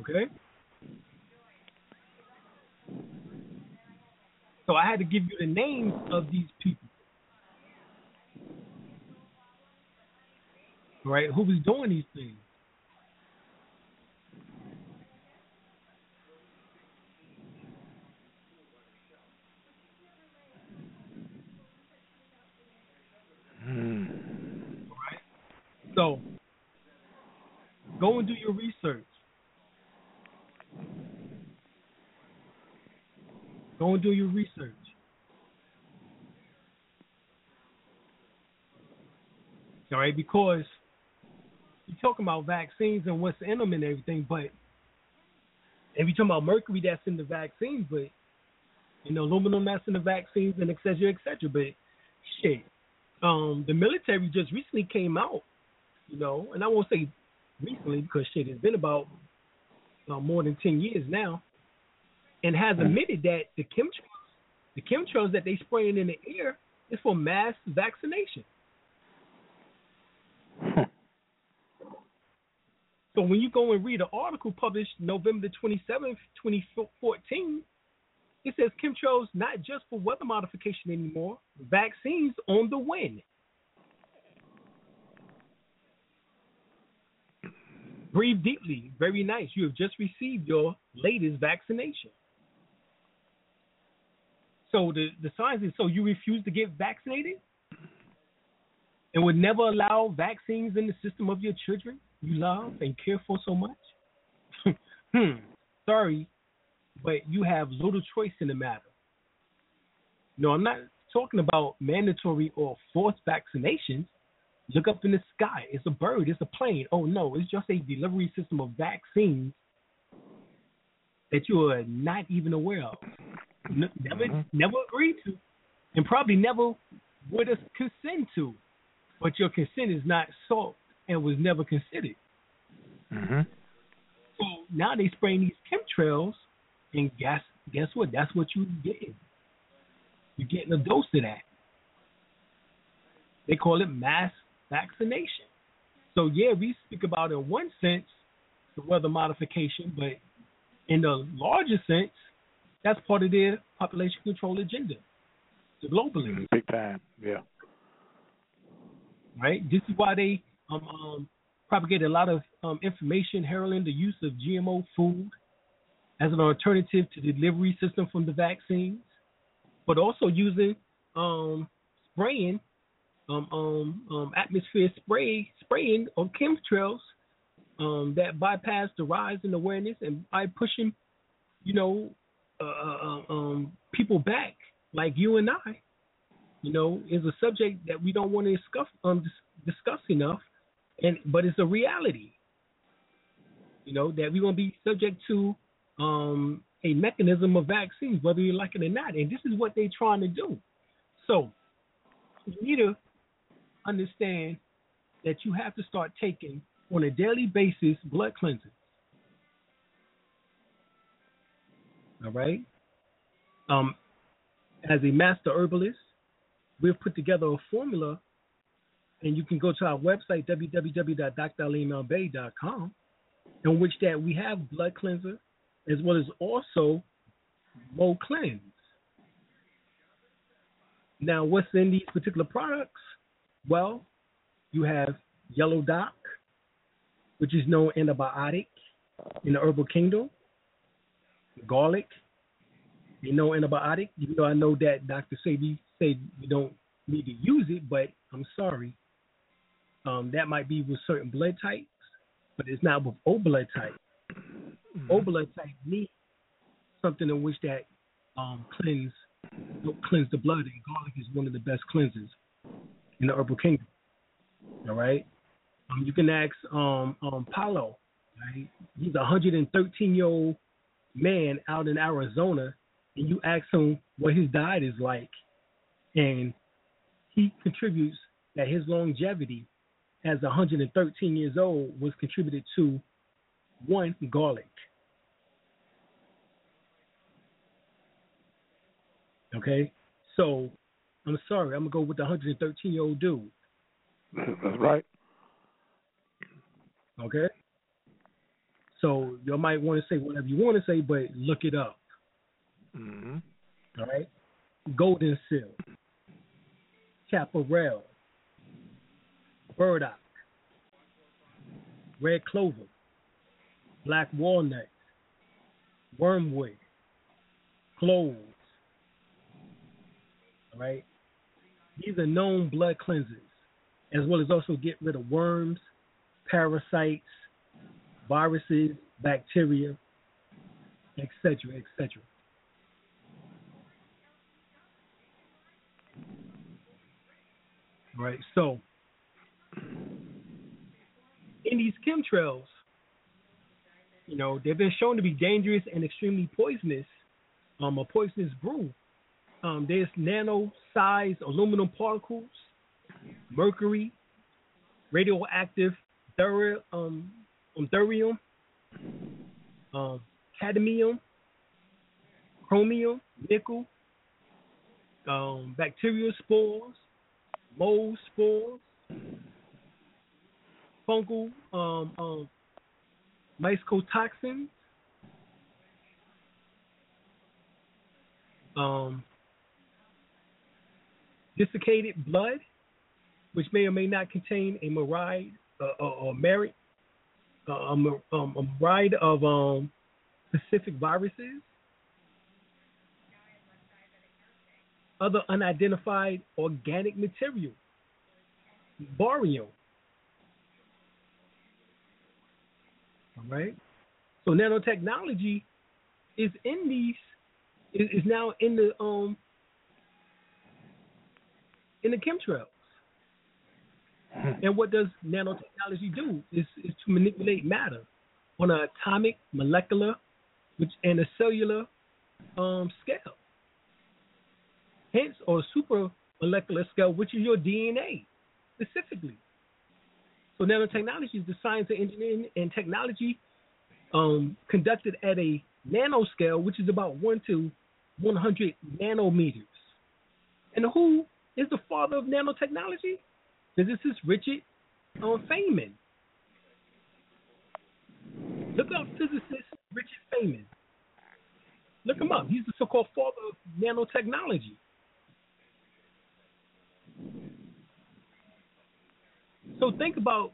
[SPEAKER 2] Okay. So I had to give you the names of these people. Right? Who was doing these things?
[SPEAKER 5] Mm.
[SPEAKER 2] Right? So go and do your research. Go and do your research. All right, because you're talking about vaccines and what's in them and everything, but if you're talking about mercury that's in the vaccines, but you know, aluminum that's in the vaccines and et cetera, et cetera. But shit, um, the military just recently came out, you know, and I won't say recently because shit, it's been about uh, more than ten years now, and has mm-hmm. admitted that the chemtrails, the chemtrails that they spraying in the air is for mass vaccination. So when you go and read an article published November twenty seventh, 2014, it says chemtrails not just for weather modification anymore, vaccines on the win. Breathe deeply. Very nice. You have just received your latest vaccination. So the, the science is so you refuse to get vaccinated and would never allow vaccines in the system of your children you love and care for so much? [laughs] hmm. Sorry, but you have little choice in the matter. No, I'm not talking about mandatory or forced vaccinations. Look up in the sky. It's a bird. It's a plane. Oh no, it's just a delivery system of vaccines that you are not even aware of. N- never, never agreed to, and probably never would have consent to. But your consent is not sought and was never considered.
[SPEAKER 5] hmm
[SPEAKER 2] So now they spraying these chemtrails, and guess guess what? That's what you're getting. You're getting a dose of that. They call it mass vaccination. So yeah, we speak about in one sense the weather modification, but in the larger sense, that's part of their population control agenda, the globally,
[SPEAKER 5] Big time. Yeah.
[SPEAKER 2] right? This is why they um, um, propagate a lot of um, information heralding the use of GMO food as an alternative to the delivery system from the vaccines, but also using um, spraying, um, um, um, atmosphere spray spraying of chemtrails um, that bypass the rise in awareness and by pushing, you know, uh, uh, um, people back like you and I, you know, is a subject that we don't want to discuss um, discuss enough, and but it's a reality. You know that we're going to be subject to um, a mechanism of vaccines, whether you like it or not, and this is what they're trying to do. So you need to understand that you have to start taking on a daily basis blood cleansing. All right. Um, as a master herbalist, we've put together a formula, and you can go to our website www.dralimelbey.com, in which that we have blood cleanser as well as also Mo Cleanse. Now, what's in these particular products? Well, you have Yellow Dock, which is no antibiotic in the herbal kingdom. Garlic, you know antibiotic. Even though I know that Dr. Sebi said you don't need to use it, but I'm sorry. Um, that might be with certain blood types, but it's not with O blood type. Mm-hmm. O blood type needs something in which that um, cleanse cleanse the blood, and garlic is one of the best cleansers in the herbal kingdom. All right. Um, you can ask um, um, Paulo. Right? He's a 113 year old man out in Arizona, and you ask him what his diet is like, and he contributes that his longevity as 113 years old was contributed to one garlic. Okay, so I'm sorry, I'm gonna go with the 113 year old dude.
[SPEAKER 5] That's right.
[SPEAKER 2] Okay. So you might want to say whatever you want to say, but look it up.
[SPEAKER 5] Mm-hmm.
[SPEAKER 2] All right. Golden seal, chaparral, burdock, red clover, black walnut, wormwood, cloves. All right. These are known blood cleansers, as well as also get rid of worms, parasites, viruses, bacteria, etc., etc. Right. So, in these chemtrails, you know, they've been shown to be dangerous and extremely poisonous, um, a poisonous brew. Um, there's nano-sized aluminum particles, mercury, radioactive thur- um, um, thorium, um, cadmium, chromium, nickel, um, bacterial spores, mold spores, fungal um, um, mycotoxins, um, desiccated blood, which may or may not contain a myriad uh, or, merit, uh, a, um, a myriad of um, specific viruses, other unidentified organic material, barium. All right. So nanotechnology is in these is, is now in the um in the chemtrails. And what does nanotechnology do? Is is to manipulate matter on an atomic, molecular, which and a cellular um, scale. Hence, or super molecular scale, which is your DNA specifically. So nanotechnology is the science of engineering and technology um, conducted at a nanoscale, which is about one to 100 nanometers. And who is the father of nanotechnology? Physicist Richard uh, Feynman. Look up physicist Richard Feynman. Look him up. He's the so-called father of nanotechnology. So think about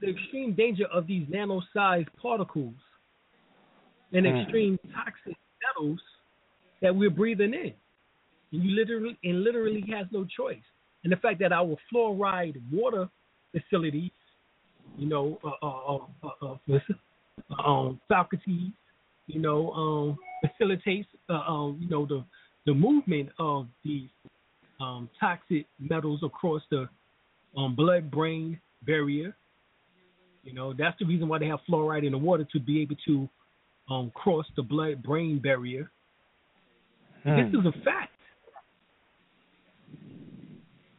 [SPEAKER 2] the extreme danger of these nano-sized particles and mm. extreme toxic metals that we're breathing in. And you literally and literally has no choice. And the fact that our fluoride water facilities, you know, uh, uh, uh, uh, um, you know, um, facilitates, uh, um, you know, the the movement of these um, toxic metals across the um, blood-brain barrier. You know, that's the reason why they have fluoride in the water to be able to um, cross the blood-brain barrier.
[SPEAKER 5] Hmm.
[SPEAKER 2] This is a fact.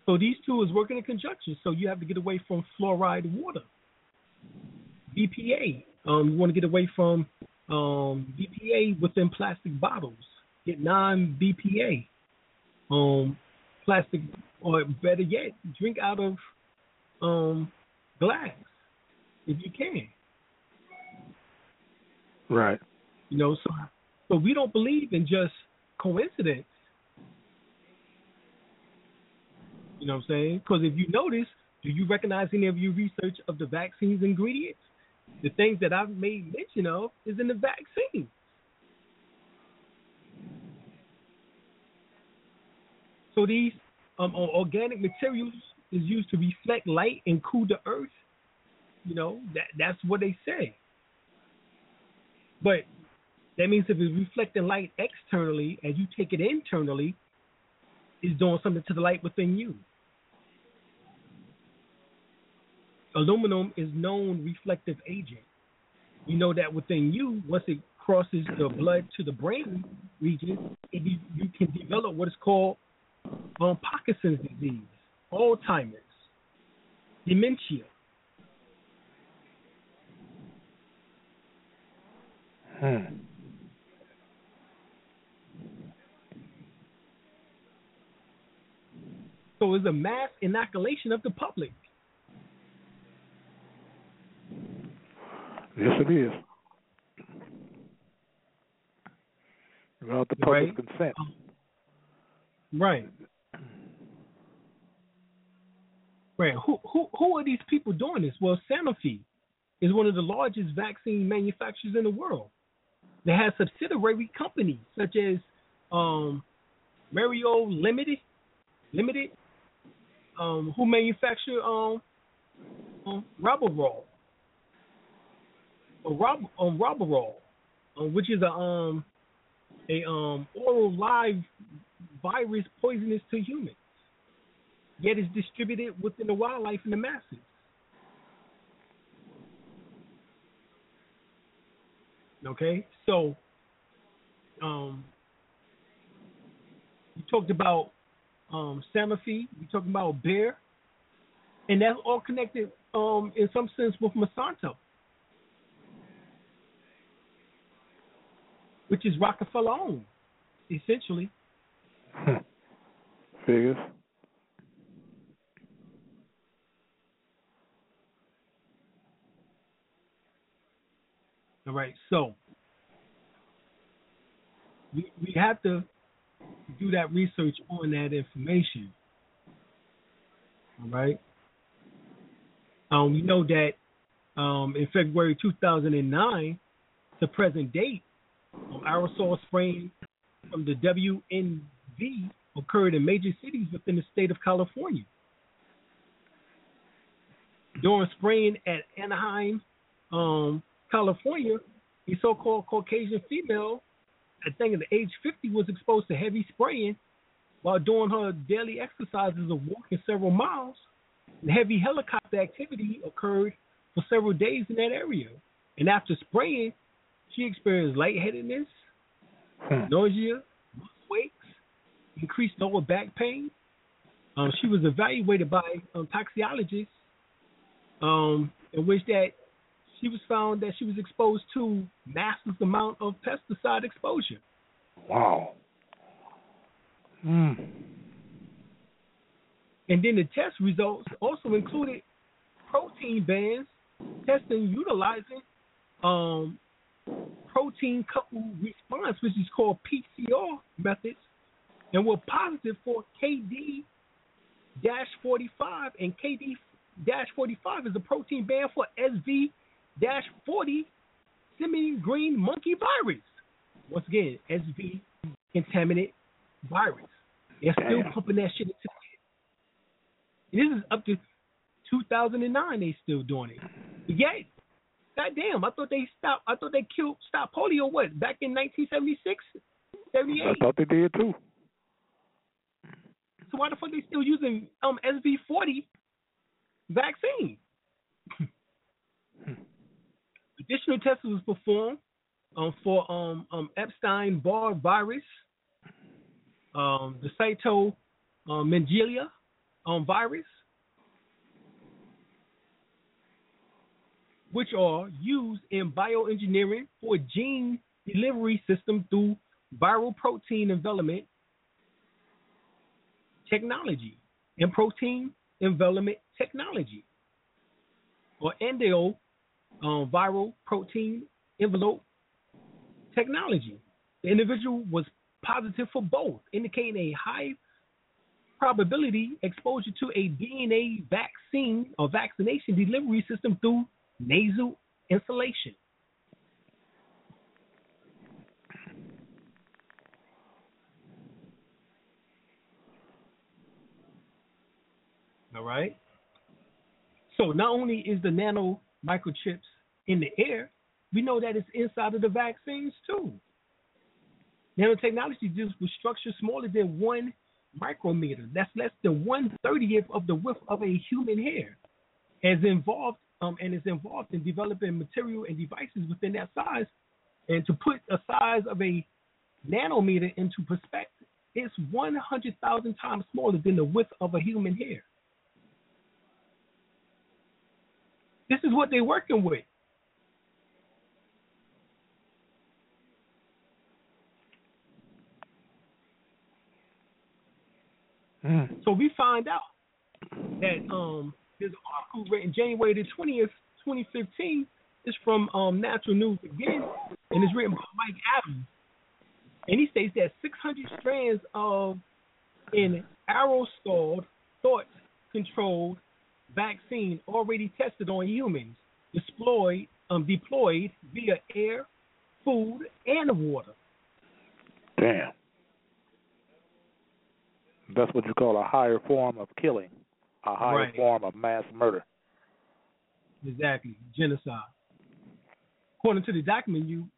[SPEAKER 2] So these two is working in conjunction. So you have to get away from fluoride water. BPA. Um, you want to get away from um, BPA within plastic bottles. Get non BPA. Um, plastic, or better yet, drink out of um, glass if you can.
[SPEAKER 5] Right.
[SPEAKER 2] You know, so so we don't believe in just coincidence. You know what I'm saying? Because if you notice, do you recognize any of your research of the vaccine's ingredients? The things that I've made mention of is in the vaccine. So these um, organic materials is used to reflect light and cool the earth. You know that that's what they say. But that means if it's reflecting light externally and you take it internally, it's doing something to the light within you. Aluminum is known reflective agent. You know that within you, once it crosses the blood to the brain region, it, you, you can develop what is called um, Parkinson's disease, Alzheimer's, dementia.
[SPEAKER 5] Hmm.
[SPEAKER 2] So it's a mass inoculation of the public.
[SPEAKER 5] Yes, it is. Without the public's
[SPEAKER 2] Right.
[SPEAKER 5] consent.
[SPEAKER 2] Right. Right. Who who who are these people doing this? Well, Sanofi is one of the largest vaccine manufacturers in the world. They have subsidiary companies such as um, Merial Limited, Limited, um, who manufacture um, um Raboral, or Rob um, Raboral, um, which is a um a um oral live virus poisonous to humans, yet is distributed within the wildlife and the masses. Okay, so um, you talked about um, Sanofi, you talked about Bayer, and that's all connected um, in some sense with Monsanto, which is Rockefeller owned, essentially.
[SPEAKER 5] Hmm. Figures.
[SPEAKER 2] All right, so we we have to do that research on that information. All right. Um, we know that um, in February 2009, to present date, um, aerosol spraying from the WNV occurred in major cities within the state of California. During spraying at Anaheim, um, California, a so-called Caucasian female, I think at the age 50, was exposed to heavy spraying while doing her daily exercises of walking several miles. And heavy helicopter activity occurred for several days in that area. And after spraying, she experienced lightheadedness,
[SPEAKER 5] Hmm.
[SPEAKER 2] nausea, muscle aches, increased lower back pain. Um, she was evaluated by um, toxicologists, um, in which that she was found that she was exposed to massive amount of pesticide exposure.
[SPEAKER 5] Wow. Hmm.
[SPEAKER 2] And then the test results also included protein bands testing utilizing um, protein couple response, which is called PCR methods, and were positive for KD 45, and KD 45 is a protein band for SV 40 simian green monkey virus. Once again, SV contaminant virus. They're still
[SPEAKER 5] Damn.
[SPEAKER 2] pumping that shit into the this is up to 2009. They still doing it. But yet, goddamn, I thought they stopped. I thought they killed stopped polio. What back in 1976, 78?
[SPEAKER 5] I thought they did too.
[SPEAKER 2] So why the fuck they still using um SV40 vaccine? [laughs] Additional tests was performed um, for um, um, Epstein Barr virus, um, the Cyto um, um, virus, which are used in bioengineering for gene delivery system through viral protein envelopment technology and protein envelopment technology, or endo um, viral protein envelope technology. The individual was positive for both, indicating a high probability exposure to a DNA vaccine or vaccination delivery system through nasal inhalation. All right. So not only is the nano microchips in the air, we know that it's inside of the vaccines too. Nanotechnology deals with structures smaller than one micrometer. That's less than one thirtieth of the width of a human hair. As involved um, and is involved in developing material and devices within that size. And to put a size of a nanometer into perspective, it's 100,000 times smaller than the width of a human hair. This is what they're working with.
[SPEAKER 5] Mm.
[SPEAKER 2] So we find out that um, there's an article written January the 20th, 2015. It's from um, Natural News again, and it's written by Mike Adams. And he states that 600 strands of an arrow stalled, thought controlled vaccine already tested on humans, deployed, um, deployed via air, food, and water.
[SPEAKER 5] Damn. That's what you call a higher form of killing, a higher
[SPEAKER 2] Right.
[SPEAKER 5] form of mass murder.
[SPEAKER 2] Exactly, genocide. According to the document, you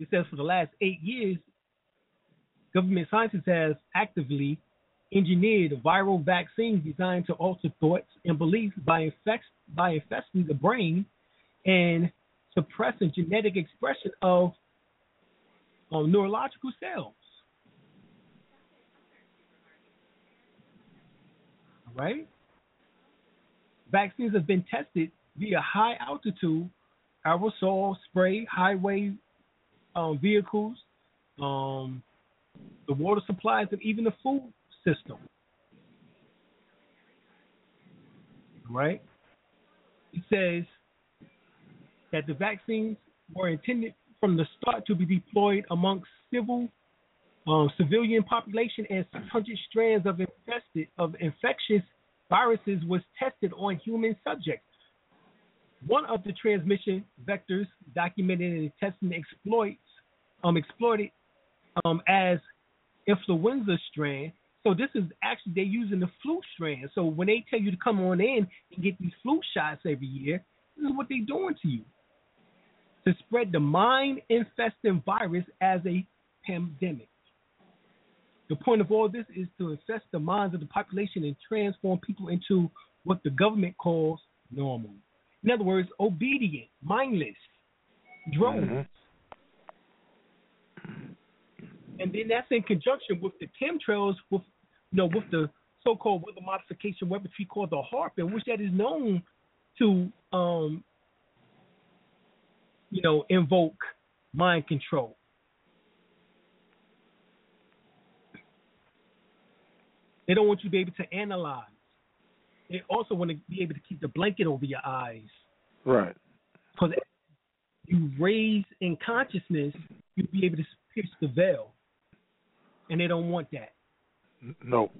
[SPEAKER 2] it says for the last eight years, government scientists has actively engineered viral vaccines designed to alter thoughts and beliefs by infect, by infesting the brain and suppressing genetic expression of um, neurological cells. Right? Vaccines have been tested via high altitude aerosol spray, highway um, vehicles, um, the water supplies, and even the food system. Right? It says that the vaccines were intended from the start to be deployed amongst civil um, civilian population and 600 strands of infested of infectious viruses was tested on human subjects. One of the transmission vectors documented in the testing exploits um, exploited um, as influenza strand. So this is actually they're using the flu strand. So when they tell you to come on in and get these flu shots every year, this is what they're doing to you to spread the mind infesting virus as a pandemic. The point of all this is to infest the minds of the population and transform people into what the government calls normal. In other words, obedient, mindless, drones.
[SPEAKER 5] Mhm.
[SPEAKER 2] And then that's in conjunction with the chemtrails, with you know, with the so-called weather modification weaponry called the HAARP, in which that is known to, um, you know, invoke mind control. They don't want you to be able to analyze. They also want to be able to keep the blanket over your eyes.
[SPEAKER 5] Right.
[SPEAKER 2] Because you raise in consciousness, you'll be able to pierce the veil. And they don't want that.
[SPEAKER 5] No.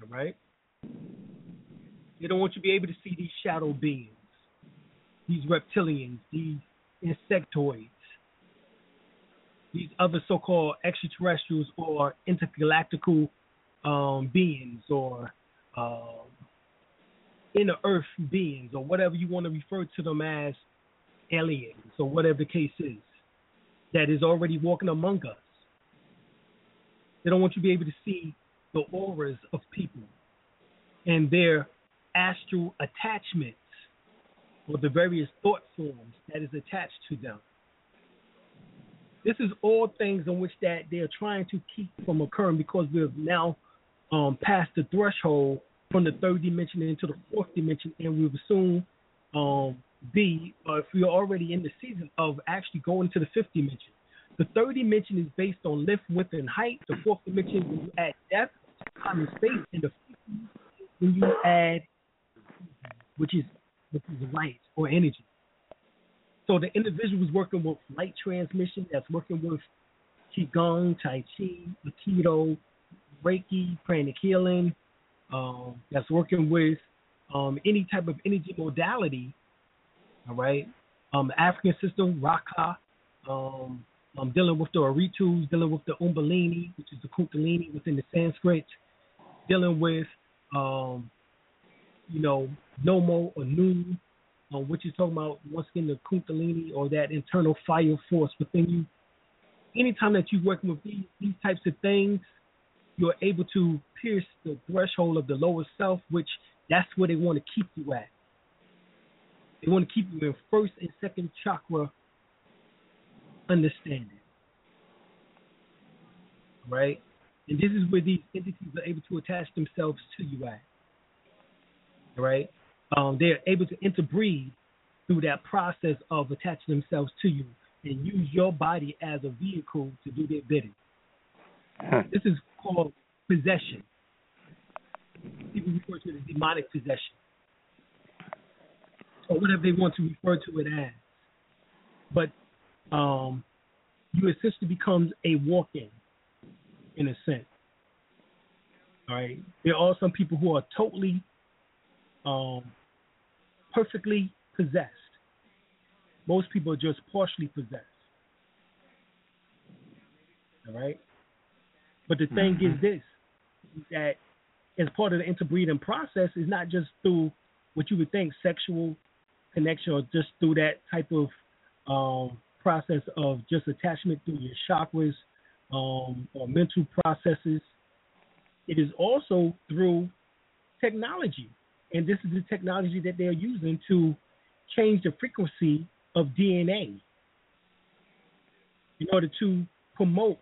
[SPEAKER 2] All right? They don't want you to be able to see these shadow beings, these reptilians, these insectoids, these other so called extraterrestrials or intergalactical um, beings or um, inner earth beings or whatever you want to refer to them as aliens or whatever the case is that is already walking among us. They don't want you to be able to see the auras of people and their astral attachments or the various thought forms that is attached to them. This is all things in which that they're trying to keep from occurring because we've now um, passed the threshold from the third dimension into the fourth dimension, and we will soon um, be, uh, if we are already in the season of actually going to the fifth dimension. The third dimension is based on lift, width, and height. The fourth dimension, when you add depth, time, and space, and the fifth when you add, which is which is light or energy. So the individual is working with light transmission, that's working with Qigong, Tai Chi, Aikido, Reiki, pranic healing, um, that's working with um, any type of energy modality, all right? Um, African system, Raka, um, um, dealing with the Aritus, dealing with the Umbelini, which is the Kundalini within the Sanskrit, dealing with, um, you know, Nomo or Nu, uh, which is talking about once again the Kundalini or that internal fire force within you. Anytime that you're working with these, these types of things, you're able to pierce the threshold of the lower self, which that's where they want to keep you at. They want to keep you in first and second chakra understanding. Right? And this is where these entities are able to attach themselves to you at. Right? Um, they're able to interbreed through that process of attaching themselves to you and use your body as a vehicle to do their bidding. Huh. This is called possession. People refer to it as demonic possession. Or whatever they want to refer to it as. But um, you essentially becomes a walk-in, in a sense. All right. There are some people who are totally, um, perfectly possessed. Most people are just partially possessed. All right. But the thing mm-hmm. is this: that as part of the interbreeding process is not just through what you would think sexual connection or just through that type of um, process of just attachment through your chakras um, or mental processes. It is also through technology. And this is the technology that they're using to change the frequency of DNA in order to promote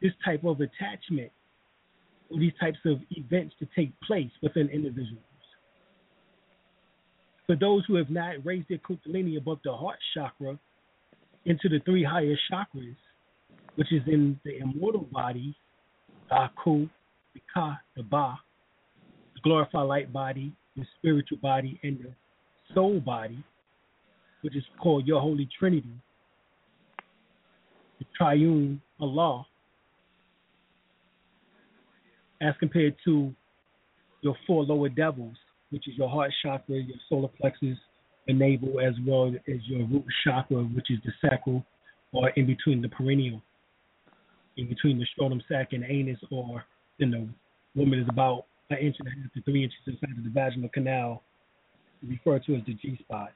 [SPEAKER 2] this type of attachment or these types of events to take place within individuals. For those who have not raised their kundalini above the heart chakra into the three higher chakras, which is in the immortal body, Aku, the Ka, the Ba, the glorified light body, the spiritual body, and the soul body, which is called your Holy Trinity, the triune Allah, as compared to your four lower devils, which is your heart chakra, your solar plexus, the navel, as well as your root chakra, which is the sacral, or in between the perineum, in between the scrotum sac and anus, or in the woman is about an inch and a half to three inches inside of the vaginal canal, referred to as the G spot.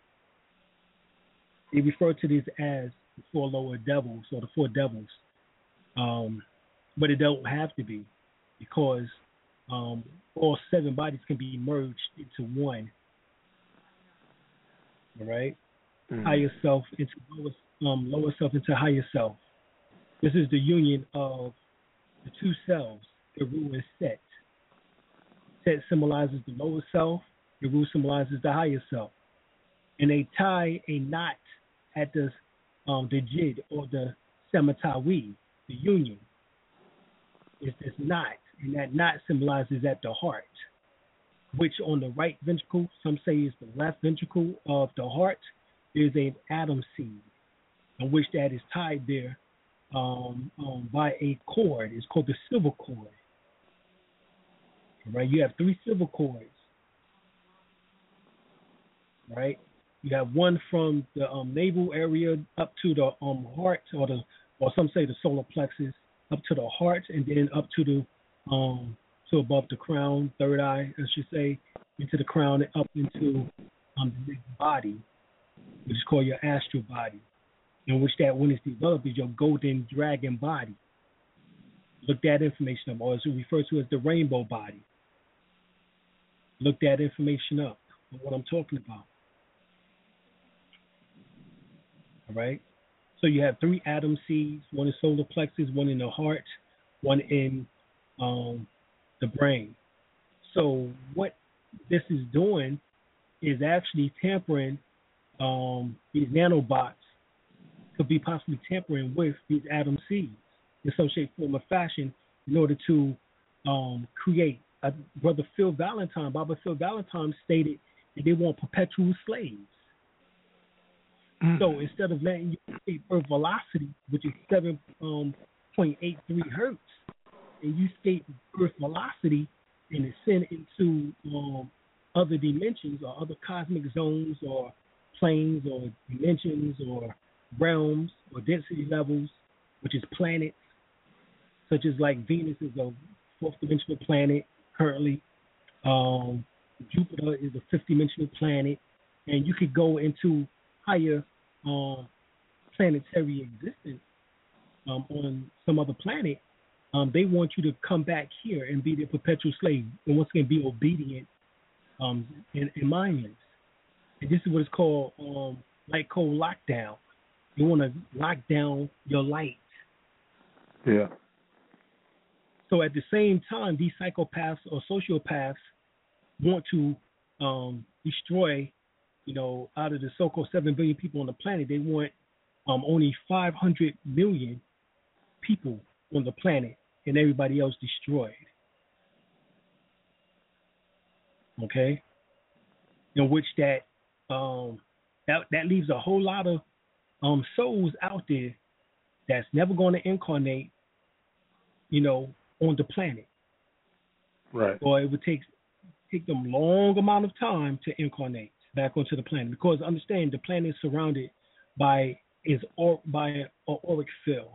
[SPEAKER 2] They refer to this as the four lower devils or the four devils, um, but it don't have to be because um, all seven bodies can be merged into one. All right? mm-hmm. higher self into lower, um, lower self into higher self. This is the union of the two selves, the Ru and Set. Set symbolizes the lower self, the Ru symbolizes the higher self. And they tie a knot at the um, the jid or the sematawi, the union. It's this knot and that knot symbolizes at the heart, which on the right ventricle, some say is the left ventricle of the heart, is an atom seed, in which that is tied there um, um, by a cord. It's called the silver cord. Right? You have three silver cords. Right? You have one from the um, navel area up to the um, heart, or the, or some say the solar plexus, up to the heart, and then up to the um, to above the crown, third eye, I should say, into the crown and up into um, the body, which is called your astral body, in which that when it's developed is your golden dragon body. Look that information up, or as we refer to as the rainbow body. Look that information up. What I'm talking about. All right. So you have three atom seeds, one in solar plexus, one in the heart, one in um, the brain. So what this is doing is actually tampering um, these nanobots could be possibly tampering with these atom seeds in some shape, form, or fashion in order to um, create. Uh, Brother Phil Valentine, Baba Phil Valentine stated that they want perpetual slaves. Mm. So instead of letting you escape Earth velocity, which is 7.83 um, hertz, and you escape Earth velocity and ascend into um, other dimensions or other cosmic zones or planes or dimensions or realms or density levels, which is planets, such as like Venus is a fourth dimensional planet currently. Um, Jupiter is a fifth dimensional planet, and you could go into higher uh, planetary existence um, on some other planet. Um, they want you to come back here and be their perpetual slave, and once again be obedient um, and, and mindless. And this is what is called um, light code lockdown. You want to lock down your light.
[SPEAKER 5] Yeah.
[SPEAKER 2] So at the same time, these psychopaths or sociopaths want to um, destroy, you know, out of the so-called seven billion people on the planet, they want um, only 500 million people on the planet and everybody else destroyed. Okay, in which that um, that that leaves a whole lot of um, souls out there that's never going to incarnate, you know, on the planet.
[SPEAKER 5] Right.
[SPEAKER 2] Or it would take take them long amount of time to incarnate back onto the planet because understand the planet is surrounded by is or by an auric field.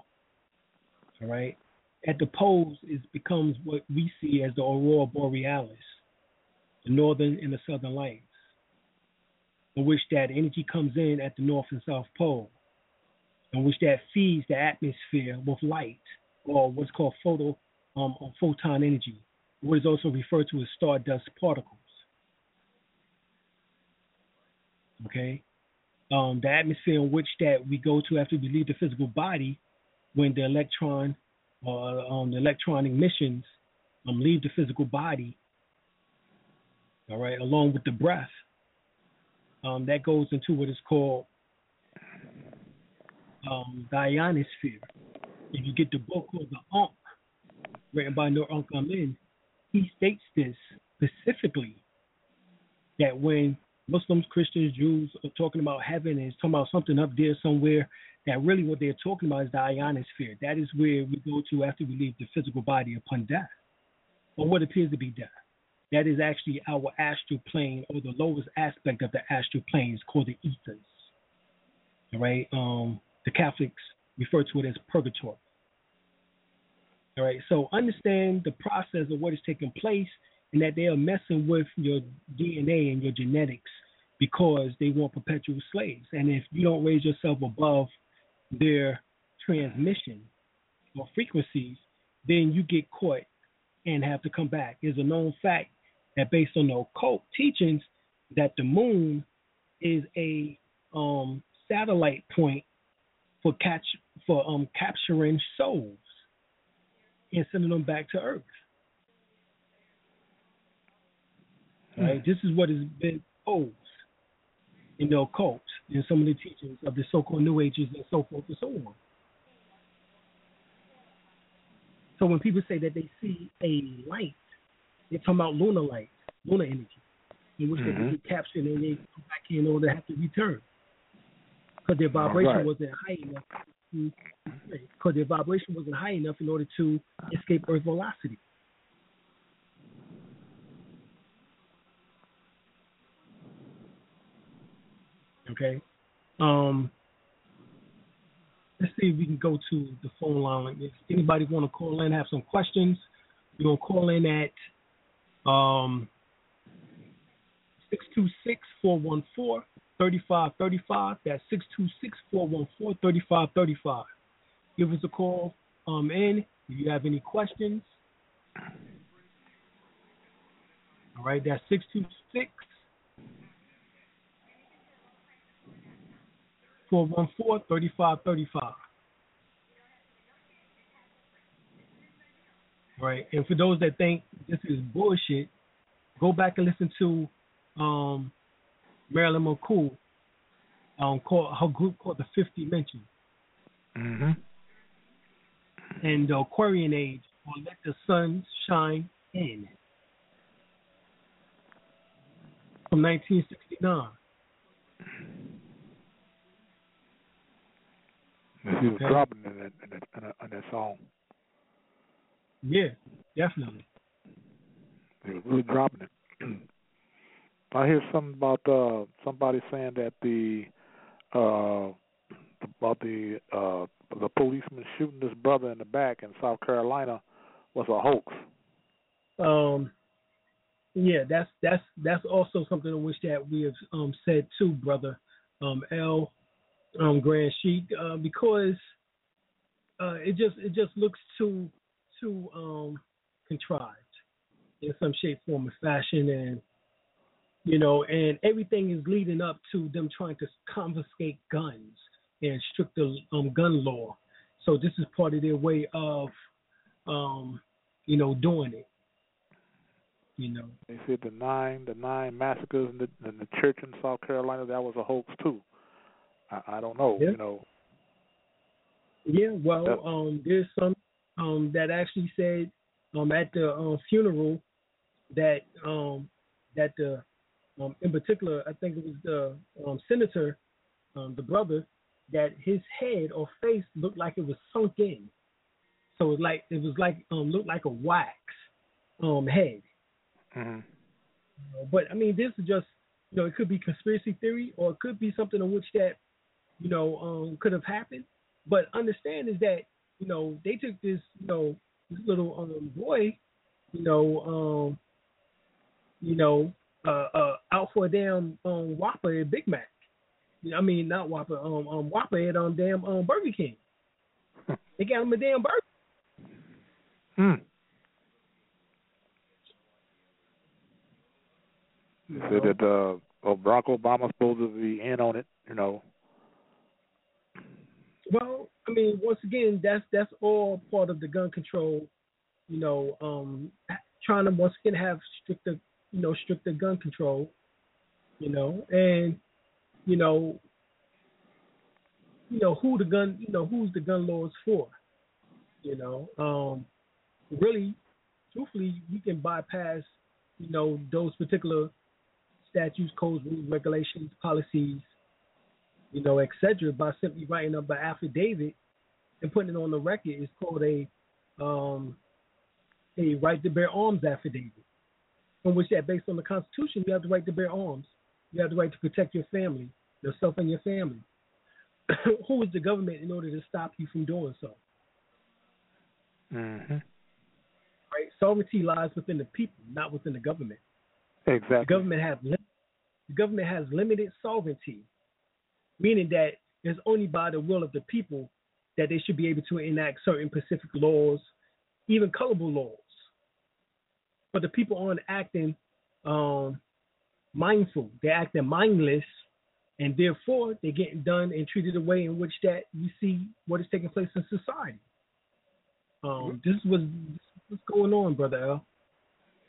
[SPEAKER 2] All right. At the poles, it becomes what we see as the aurora borealis, the northern and the southern lights, in which that energy comes in at the north and south pole in which that feeds the atmosphere with light, or what's called photo um, photon energy, what is also referred to as stardust particles. Okay, um, the atmosphere in which that we go to after we leave the physical body, when the electron or um, the electron emissions um, leave the physical body. All right, along with the breath, um, that goes into what is called um, the ionosphere. If you get the book called The Ankh, written by Nur Ankh Amen, he states this specifically that when Muslims, Christians, Jews are talking about heaven and it's talking about something up there somewhere, that really what they're talking about is the ionosphere. That is where we go to after we leave the physical body upon death, or what appears to be death. That is actually our astral plane, or the lowest aspect of the astral plane is called the ethers. All right. Um, the Catholics refer to it as purgatory. All right, so understand the process of what is taking place and that they are messing with your DNA and your genetics because they want perpetual slaves. And if you don't raise yourself above their transmission or frequencies, then you get caught and have to come back. It's a known fact that based on the occult teachings, that the moon is a um, satellite point for catch for um capturing souls and sending them back to Earth. Right? Hmm. This is what has been posed in the occult and some of the teachings of the so-called New Ages and so forth and so on. So when people say that they see a light, they're talking about lunar light, lunar energy, in which mm-hmm. they get captured and they come back in order to have to return because their vibration right. wasn't high enough. Because their vibration wasn't high enough in order to escape Earth velocity. Okay. Um, let's see if we can go to the phone line. If anybody want to call in, have some questions, you're gonna call in at um, 626 414 3535. That's 626 414 3535. Give us a call. um in. If you have any questions, all right, that's six two six. 414 3535. Right. And for those that think this is bullshit, go back and listen to um, Marilyn McCoo um, called her group called the Fifth Dimension.
[SPEAKER 5] Mm-hmm.
[SPEAKER 2] And the Aquarian Age or Let the Sun Shine In from 1969.
[SPEAKER 5] He was dropping in that, in that, in that, in that song.
[SPEAKER 2] Yeah, definitely.
[SPEAKER 5] He was really dropping it. [clears throat] I hear something about uh somebody saying that the uh about the uh the policeman shooting his brother in the back in South Carolina was a hoax.
[SPEAKER 2] Um yeah, that's that's that's also something in which that we have um said too, brother. Um L um Grand Sheik, uh, because uh it just it just looks too too um contrived in some shape, form, or fashion and you know, and everything is leading up to them trying to confiscate guns and stricter um, gun law. So this is part of their way of, um, you know, doing it. You know,
[SPEAKER 5] They said the nine the nine massacres in the in the church in South Carolina that was a hoax too. I, I don't know,
[SPEAKER 2] Yeah.
[SPEAKER 5] you know.
[SPEAKER 2] yeah. Well, um, there's some um that actually said um at the um, funeral that um that the um in particular I think it was the um senator um the brother that his head or face looked like it was sunk in. So it like it was like um looked like a wax um head.
[SPEAKER 5] Mm-hmm.
[SPEAKER 2] But I mean, this is just you know, it could be conspiracy theory or it could be something in which that you know um, could have happened. But understand is that you know they took this you know this little um, boy, you know, um, you know, uh, uh, out for a damn um, Whopper at Big Mac. I mean, not Whopper, um, um, Whopper at um, damn um, Burger King. [laughs] They got him a damn burger.
[SPEAKER 5] Hmm.
[SPEAKER 2] you
[SPEAKER 5] Said that uh, Barack Obama's supposed to be in on it, you know.
[SPEAKER 2] Well, I mean, once again, that's that's all part of the gun control. You know, um, trying to once again have stricter, you know, stricter gun control. You know, and you know, you know who the gun, you know, who's the gun laws for. You know, um, really, truthfully, you can bypass, you know, those particular statutes, codes, rules, regulations, policies, you know, et cetera, by simply writing up an affidavit and putting it on the record. It's called a um, a right to bear arms affidavit, in which that, based on the Constitution, you have the right to bear arms. You have the right to protect your family, yourself and your family. [coughs] Who is the government in order to stop you from doing so?
[SPEAKER 5] Mm-hmm.
[SPEAKER 2] Right? Sovereignty lies within the people, not within the government.
[SPEAKER 5] Exactly.
[SPEAKER 2] The government have the government has limited sovereignty, meaning that it's only by the will of the people that they should be able to enact certain specific laws, even colorable laws. But the people aren't acting um, mindful; they're acting mindless, and therefore they're getting done and treated the way in which that you see what is taking place in society. Um, this is what's, what's going on, brother L.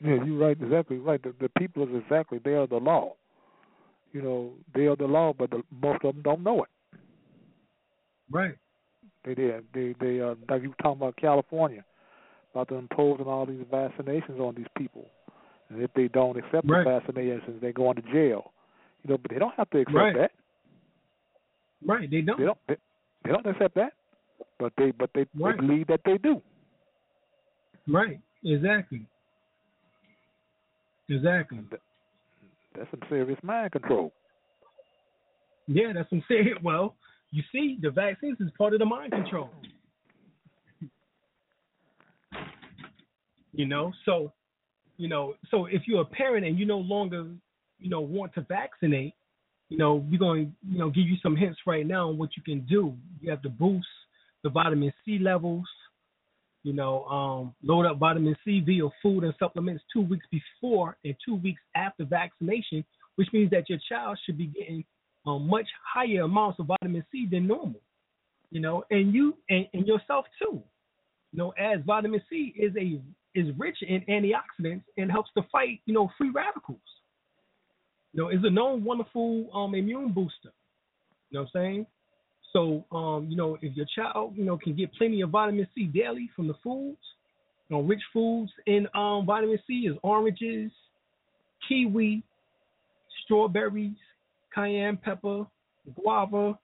[SPEAKER 5] Yeah, you're right, exactly right. The, the people is exactly they are the law. You know, they are the law, but the, most of them don't know it.
[SPEAKER 2] Right.
[SPEAKER 5] They did. they, they uh, like you were talking about California, about them imposing all these vaccinations on these people, and if they don't accept
[SPEAKER 2] Right.
[SPEAKER 5] the vaccinations, they go into jail. You know, but they don't have to accept
[SPEAKER 2] Right.
[SPEAKER 5] that.
[SPEAKER 2] Right. They don't.
[SPEAKER 5] They don't. They, they don't accept that. But they but they,
[SPEAKER 2] Right.
[SPEAKER 5] they believe that they do.
[SPEAKER 2] Right. Exactly. Exactly.
[SPEAKER 5] And that's some serious mind control.
[SPEAKER 2] Yeah, that's what I'm. [laughs] Well, you see, the vaccines is part of the mind control. You know, so you know, so if you're a parent and you no longer, you know, want to vaccinate, you know, we're going to, you know, give you some hints right now on what you can do. You have to boost the vitamin C levels, you know, um, load up vitamin C via food and supplements two weeks before and two weeks after vaccination, which means that your child should be getting um, much higher amounts of vitamin C than normal. You know, and you and, and yourself too. You know, as vitamin C is a is rich in antioxidants and helps to fight, you know, free radicals. You know, is a known wonderful um, immune booster. You know what I'm saying? So, um, you know, if your child, you know, can get plenty of vitamin C daily from the foods, you know, rich foods in um, vitamin C is oranges, kiwi, strawberries, cayenne pepper, guava,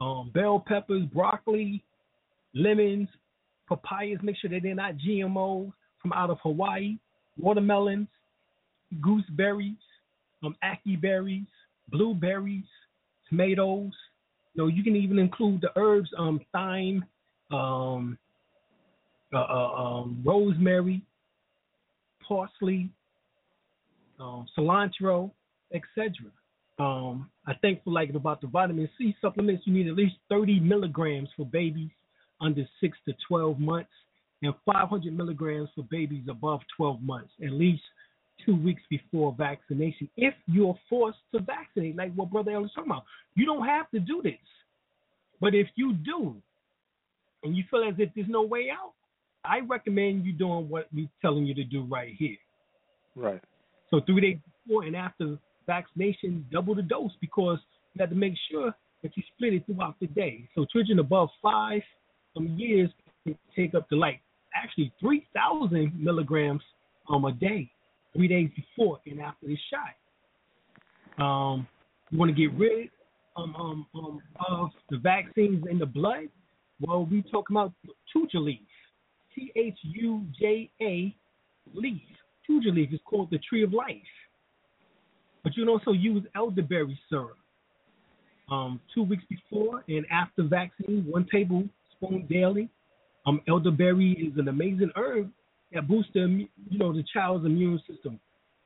[SPEAKER 2] um, bell peppers, broccoli, lemons, papayas. Make sure that they're not GMOs from out of Hawaii, watermelons, gooseberries, um, ackee berries, blueberries, tomatoes. Know, you can even include the herbs, um, thyme, um, uh, uh, um, rosemary, parsley, um, cilantro, etc. Um, I think for like about the vitamin C supplements, you need at least 30 milligrams for babies under six to 12 months, and 500 milligrams for babies above 12 months, at least two weeks before vaccination. If you're forced to vaccinate, like what Brother Ellis talking about, you don't have to do this. But if you do, and you feel as if there's no way out, I recommend you doing what we're telling you to do right here.
[SPEAKER 5] Right.
[SPEAKER 2] So three days before and after vaccination, double the dose because you have to make sure that you split it throughout the day. So children above five um, years can take up to like actually 3,000 milligrams um, a day, three days before and after the shot. Um, you want to get rid um, um, um, of the vaccines in the blood? Well, we talk about Thuja leaf, T H U J A leaf. Thuja leaf is called the tree of life. But you can also use elderberry syrup. Um, two weeks before and after vaccine, one tablespoon daily. Um, elderberry is an amazing herb that boosts the you know the child's immune system.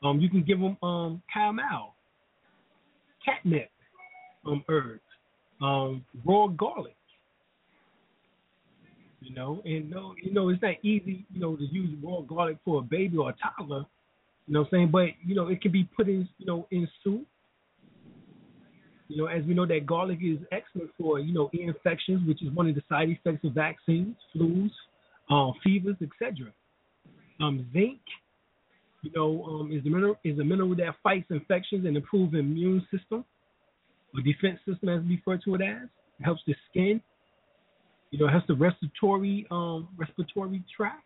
[SPEAKER 2] Um, you can give them um chamomile, catnip, um herbs, um raw garlic. You know, and no, you know it's not easy, you know, to use raw garlic for a baby or a toddler. You know what I'm saying? But you know, it can be put in, you know, in soup. You know, as we know that garlic is excellent for, you know, infections, which is one of the side effects of vaccines, flus, um, fevers, etc. Um, zinc, you know, um, is the mineral is a mineral that fights infections and improves immune system, or defense system as we refer to it as. It helps the skin. You know, it helps the respiratory um, respiratory tract.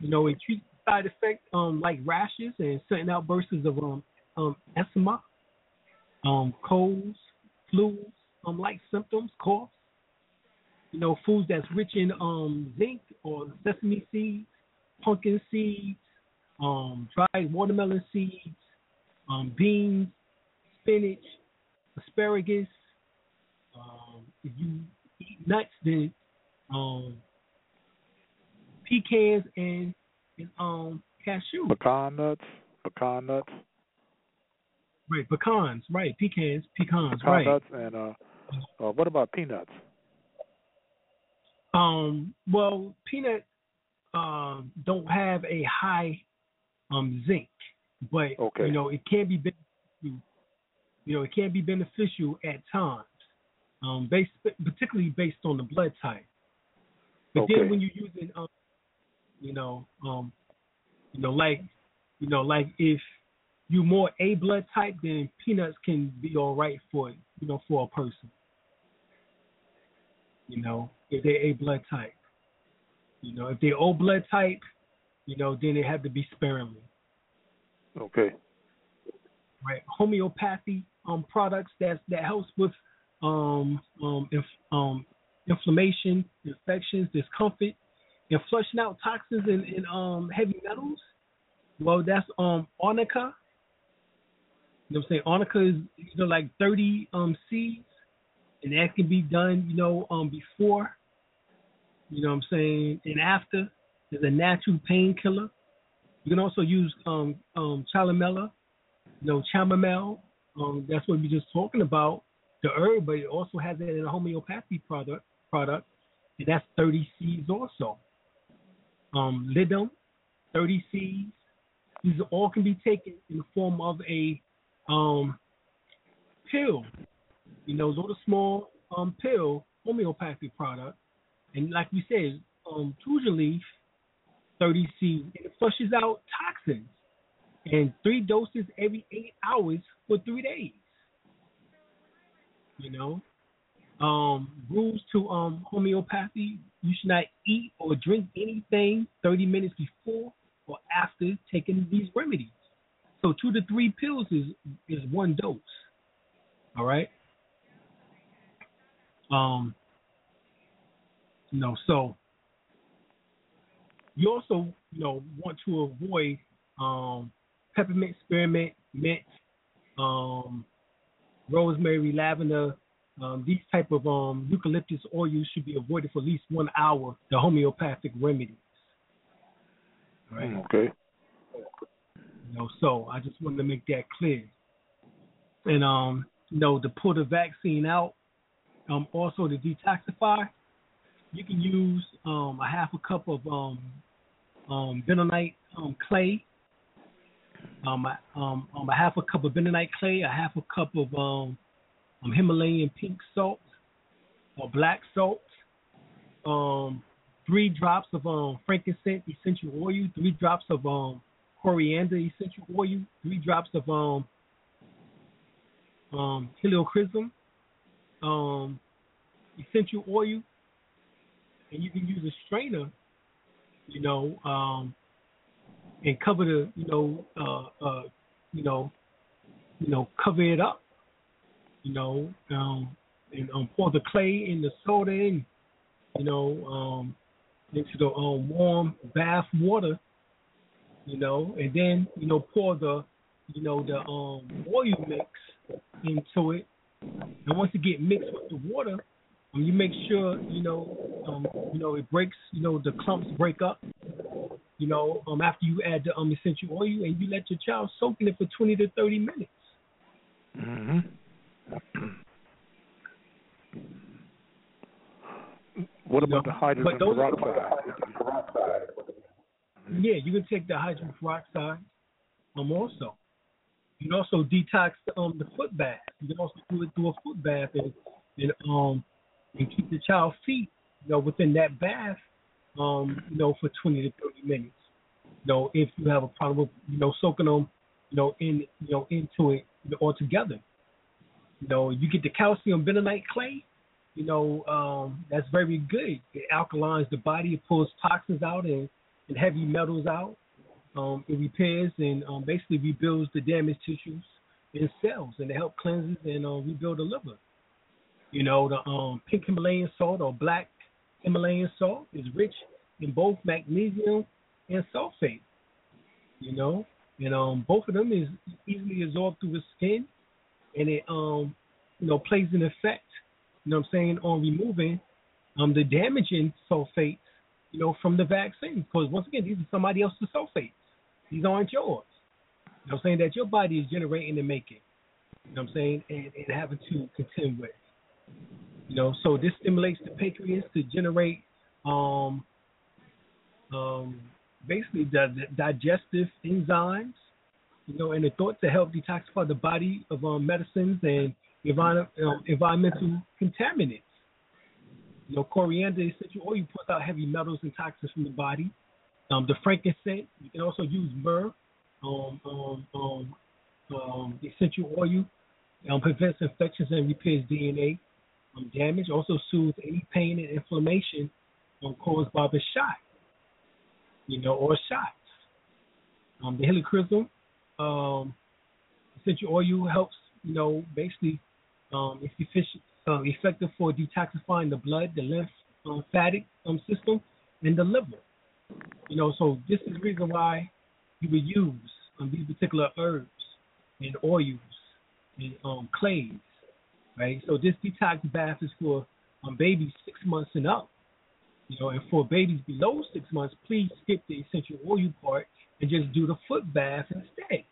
[SPEAKER 2] You know, it treats side effects um, like rashes and certain outbursts of um, um, eczema, um, colds, flus, um, like symptoms, coughs. You know, foods that's rich in um, zinc or sesame seeds, pumpkin seeds, um, dried watermelon seeds, um, beans, spinach, asparagus. Um, if you eat nuts, then um, pecans and, and um, cashew.
[SPEAKER 5] Pecan nuts. Pecan nuts.
[SPEAKER 2] Right, pecans. Right, pecans, pecans.
[SPEAKER 5] Pecan
[SPEAKER 2] right.
[SPEAKER 5] nuts and uh, uh, what about peanuts?
[SPEAKER 2] Um, well, peanut um, don't have a high um, zinc, but
[SPEAKER 5] Okay.
[SPEAKER 2] you know it can be beneficial. You know, it can be beneficial at times, um, based particularly based on the blood type. But
[SPEAKER 5] Okay.
[SPEAKER 2] then when you're using, um, you know, um, you know, like, you know, like if you're more A blood type, then peanuts can be all right for you know for a person. You know, if they're A blood type. You know, if they're O blood type, you know, then they have to be sparingly.
[SPEAKER 5] Okay.
[SPEAKER 2] Right, homeopathy um products that that helps with um um inf, um inflammation, infections, discomfort, and flushing out toxins and, and um heavy metals. Well, that's um arnica. You know what I'm saying? Arnica is you know like 30 um seeds, and that can be done you know um before. You know what I'm saying? And after, is a natural painkiller. You can also use um um chamomile, you know chamomile. Um, that's what we just talking about the herb, but it also has it in a homeopathy product product and that's 30 C's also. Um, Ledum, 30 C's. These all can be taken in the form of a um, pill. You know, small um, pill homeopathic product. And like we said, um, Thuja leaf, 30C it flushes out toxins. And three doses every eight hours for three days. You know, um, rules to um, homeopathy: you should not eat or drink anything 30 minutes before or after taking these remedies. So two to three pills is is one dose. All right. Um. You know, so you also you know want to avoid um, peppermint, spearmint, mint, um, rosemary, lavender, um, these type of um, eucalyptus oils should be avoided for at least one hour. The homeopathic remedies.
[SPEAKER 5] Right. Mm, okay.
[SPEAKER 2] You know, so I just wanted to make that clear. And um, you know, to pull the vaccine out, um, also to detoxify, you can use um a half a cup of um um bentonite um clay, um, um um a half a cup of bentonite clay, a half a cup of um um, Himalayan pink salt or black salt, um, three drops of um, frankincense essential oil, three drops of um, coriander essential oil, three drops of um, um, helichrysum um, essential oil, and you can use a strainer, you know, um, and cover the, you know, uh, uh, you know, you know, cover it up you know, um, and um, pour the clay in the soda in, you know, um, into the um, warm bath water, you know, and then you know pour the, you know, the um, oil mix into it, and once it get mixed with the water, um, you make sure you know, um, you know, it breaks, you know, the clumps break up. You know, um, after you add the um essential oil, and you let your child soak in it for 20 to 30 minutes.
[SPEAKER 5] Mm-hmm. [clears throat] what about the hydrogen peroxide?
[SPEAKER 2] Yeah, you can take the hydrogen peroxide um also. You can also detox um the foot bath. You can also do it through a foot bath and, and um and keep the child's feet, you know, within that bath, um, you know, for twenty to thirty minutes. You know, if you have a problem with, you know, soaking them, you know, in you know, into it you know, altogether. You know, you get the calcium bentonite clay. You know, um, that's very good. It alkalines the body. It pulls toxins out and, and heavy metals out. Um, it repairs and um, basically rebuilds the damaged tissues and cells, and it helps cleanses and uh, rebuild the liver. You know, the um, pink Himalayan salt or black Himalayan salt is rich in both magnesium and sulfate. You know, and um, both of them is easily absorbed through the skin and it um you know plays an effect, you know what I'm saying, on removing um the damaging sulfates, you know, from the vaccine. Because once again, these are somebody else's sulfates. These aren't yours. You know I'm saying that your body is generating and making. You know I'm saying, and, and having to contend with. You know, so this stimulates the pancreas to generate um um basically the, the digestive enzymes you know, and the thought to help detoxify the body of um, medicines and um, environmental contaminants. You know, coriander essential oil puts out heavy metals and toxins from the body. Um, the frankincense, you can also use myrrh, um, um, um, um, essential oil, um, prevents infections and repairs DNA um, damage. Also soothes any pain and inflammation um, caused by the shot, you know, or shots. Um, the helichrysum um, essential oil helps, you know, basically um, it's efficient, uh, effective for detoxifying the blood, the lymphatic um, system, and the liver. You know, so this is the reason why you would use um, these particular herbs and oils and um, clays, right? So this detox bath is for um, babies six months and up. You know, and for babies below six months, please skip the essential oil part and just do the foot bath instead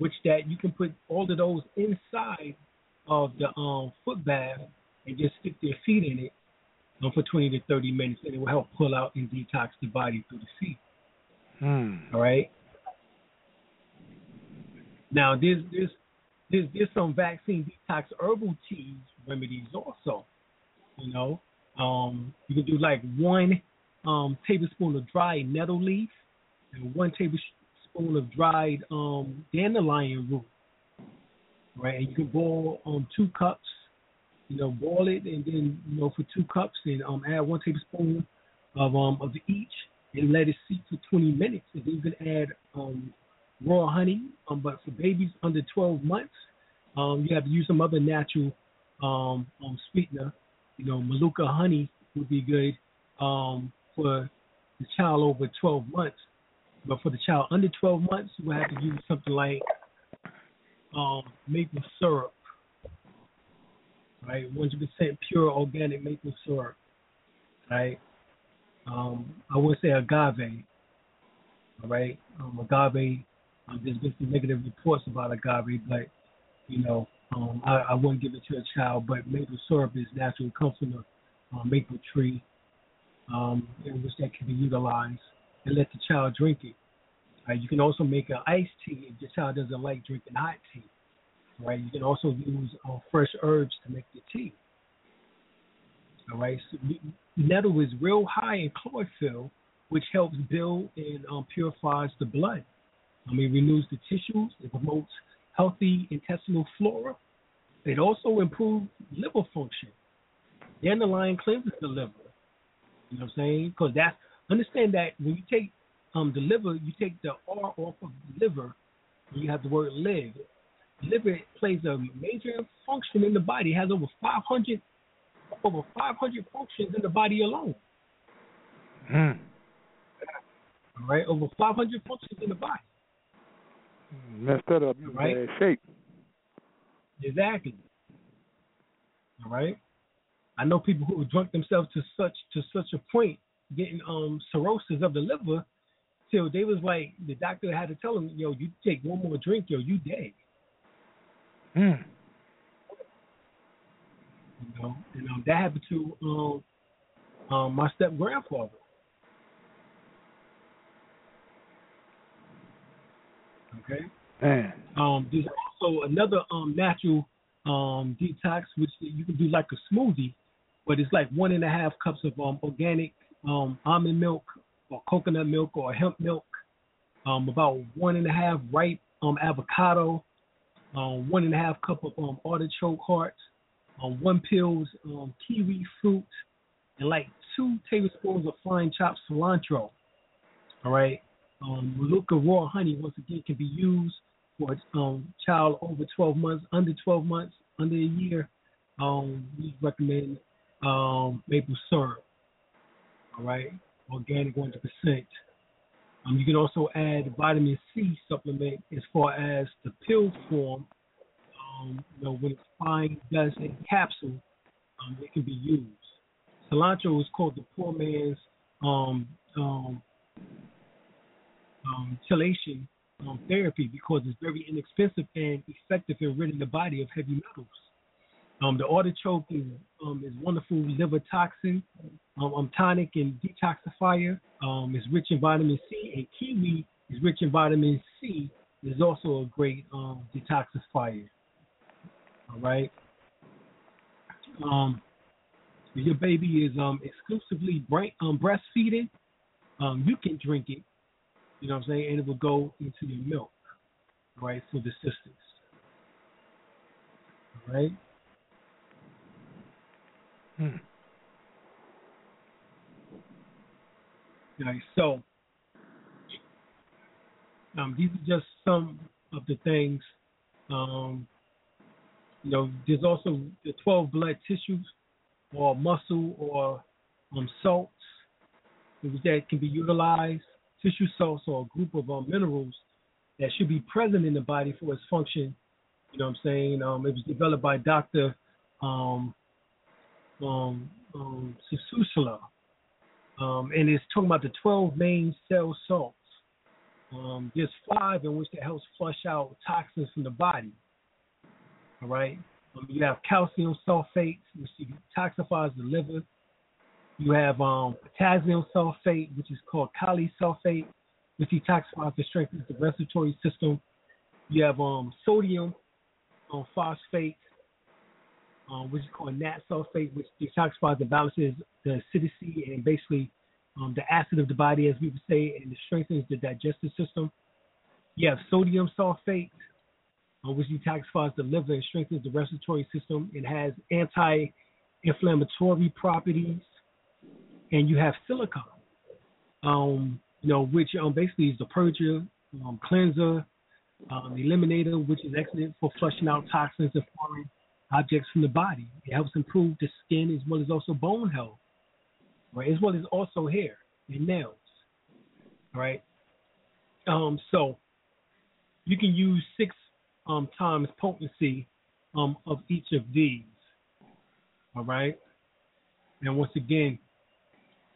[SPEAKER 2] which that you can put all of those inside of the um, foot bath and just stick their feet in it um, for 20 to 30 minutes, and it will help pull out and detox the body through the feet.
[SPEAKER 5] Hmm.
[SPEAKER 2] All right. Now, there's there's there's, there's some vaccine detox herbal teas remedies also. You know, um, you can do like one um, tablespoon of dried nettle leaf and one tablespoon of dried um, dandelion root. Right, and you can boil um, two cups. You know, boil it and then you know for two cups and um, add one tablespoon of um of each and let it steep for 20 minutes. And then you can add um, raw honey. Um, but for babies under 12 months, um, you have to use some other natural um, um, sweetener. You know, Manuka honey would be good um, for the child over 12 months. But for the child under 12 months, you will have to use something like um, maple syrup, right? 100% pure organic maple syrup, right? Um, I would say agave, all right? Um, agave, um, there's been some negative reports about agave, but, you know, um, I, I wouldn't give it to a child, but maple syrup is natural. It comes from the uh, maple tree, um, in which that can be utilized, and let the child drink it. Right? You can also make an iced tea if your child doesn't like drinking hot tea. Right? You can also use uh, fresh herbs to make the tea. All right. So nettle is real high in chlorophyll, which helps build and um, purifies the blood. I mean, renews the tissues. It promotes healthy intestinal flora. It also improves liver function. Dandelion cleanses the liver. You know what I'm saying? Because that's understand that when you take um the liver, you take the R off of the liver, you have the word live. Liver plays a major function in the body. It has over 500 over 500 functions in the body alone.
[SPEAKER 5] Hmm.
[SPEAKER 2] All right, over 500 functions in the body.
[SPEAKER 5] Messed that up. You
[SPEAKER 2] Right.
[SPEAKER 5] shape.
[SPEAKER 2] Exactly. All right. I know people who drunk themselves to such to such a point, getting um cirrhosis of the liver, till they was like the doctor had to tell them, yo, you take one more drink, yo, you dead.
[SPEAKER 5] Hmm.
[SPEAKER 2] You know, and um, that happened to um, um my step grandfather. Okay.
[SPEAKER 5] Man.
[SPEAKER 2] Um, there's also another um natural um detox which you can do like a smoothie, but it's like one and a half cups of um organic um almond milk or coconut milk or hemp milk, um about one and a half ripe um avocado, um one and a half cup of um artichoke hearts, um one pills um kiwi fruit, and like two tablespoons of fine chopped cilantro. All right. Um, Manuka raw honey once again can be used for a um, child over 12 months, under 12 months, under a year. Um, we recommend um, maple syrup. All right, organic 100%. Um, you can also add vitamin C supplement as far as the pill form. Um, you know, when it's fine dust in capsule, um, it can be used. Cilantro is called the poor man's um, um, um, chelation um, therapy because it's very inexpensive and effective in ridding the body of heavy metals. Um, the artichoke is um, is wonderful liver toxin, um, tonic and detoxifier. Um, it's rich in vitamin C, and kiwi is rich in vitamin C. Is also a great um, detoxifier. All right. Um, your baby is um, exclusively brain, um, breastfeeding, um, you can drink it you know what I'm saying? And it will go into your milk, right, for the sisters. All right?
[SPEAKER 5] Hmm.
[SPEAKER 2] Right, so um, these are just some of the things. Um, you know, there's also the 12 blood tissues or muscle or um, salts that can be utilized tissue salts are a group of um, minerals that should be present in the body for its function. You know what I'm saying? Um, it was developed by Dr. Um, um, um. Um, and it's talking about the 12 main cell salts. Um, there's five in which that helps flush out toxins from the body. All right. Um, you have calcium sulfate, which detoxifies the liver. You have um, potassium sulfate, which is called sulfate, which detoxifies and strengthens the respiratory system. You have um, sodium um, phosphate, um, which is called nat sulfate, which detoxifies and balances the acidity and basically um, the acid of the body, as we would say, and it strengthens the digestive system. You have sodium sulfate, uh, which detoxifies the liver and strengthens the respiratory system. It has anti-inflammatory properties, and you have silicon, um, you know, which um, basically is the purger, um, cleanser, um, eliminator, which is excellent for flushing out toxins and foreign objects from the body. It helps improve the skin as well as also bone health, right? As well as also hair and nails, right? Um, so you can use six um, times potency um, of each of these, all right? And once again,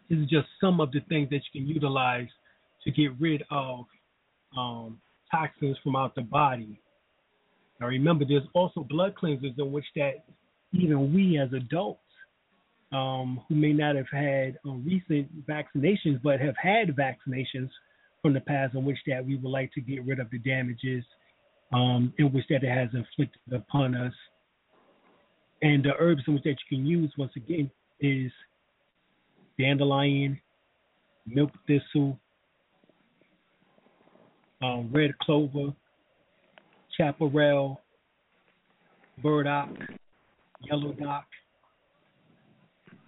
[SPEAKER 2] this is just some of the things that you can utilize to get rid of um, toxins from out the body. Now remember, there's also blood cleansers in which that even we as adults um, who may not have had um, recent vaccinations but have had vaccinations from the past in which that we would like to get rid of the damages um, in which that it has inflicted upon us. And the herbs in which that you can use once again is dandelion, milk thistle, um, red clover, chaparral, burdock, yellow dock,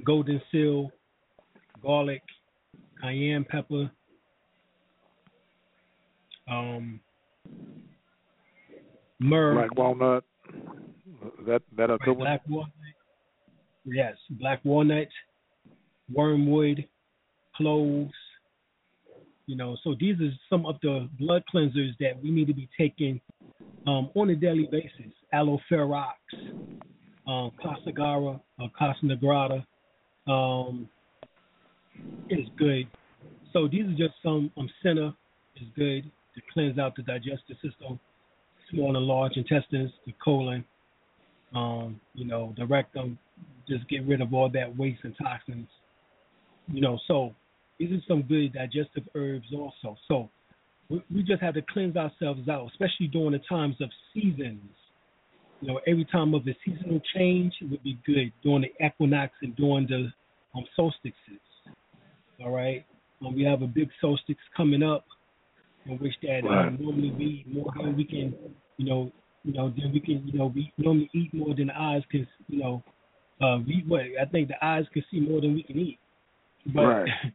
[SPEAKER 2] golden seal, garlic, cayenne pepper, um, myrrh,
[SPEAKER 5] black walnut. That that a good
[SPEAKER 2] black walnut. Yes, black walnut, wormwood, cloves, you know, so these are some of the blood cleansers that we need to be taking um, on a daily basis. Aloe ferox, um, Casagara, or Casa Negrata um, is good. So these are just some. Um, Senna is good to cleanse out the digestive system, small and large intestines, the colon, um, you know, the rectum. Just get rid of all that waste and toxins. You know, so these are some good digestive herbs also. So we, we just have to cleanse ourselves out, especially during the times of seasons. You know, every time of a seasonal change, it would be good during the equinox and during the um, solstices. All right, um, we have a big solstice coming up, in which that
[SPEAKER 5] right.
[SPEAKER 2] um, normally we more than we can, you know, you know, then we can, you know, we normally eat more than the eyes can, you know, uh, we what I think the eyes can see more than we can eat. But
[SPEAKER 5] right. [laughs]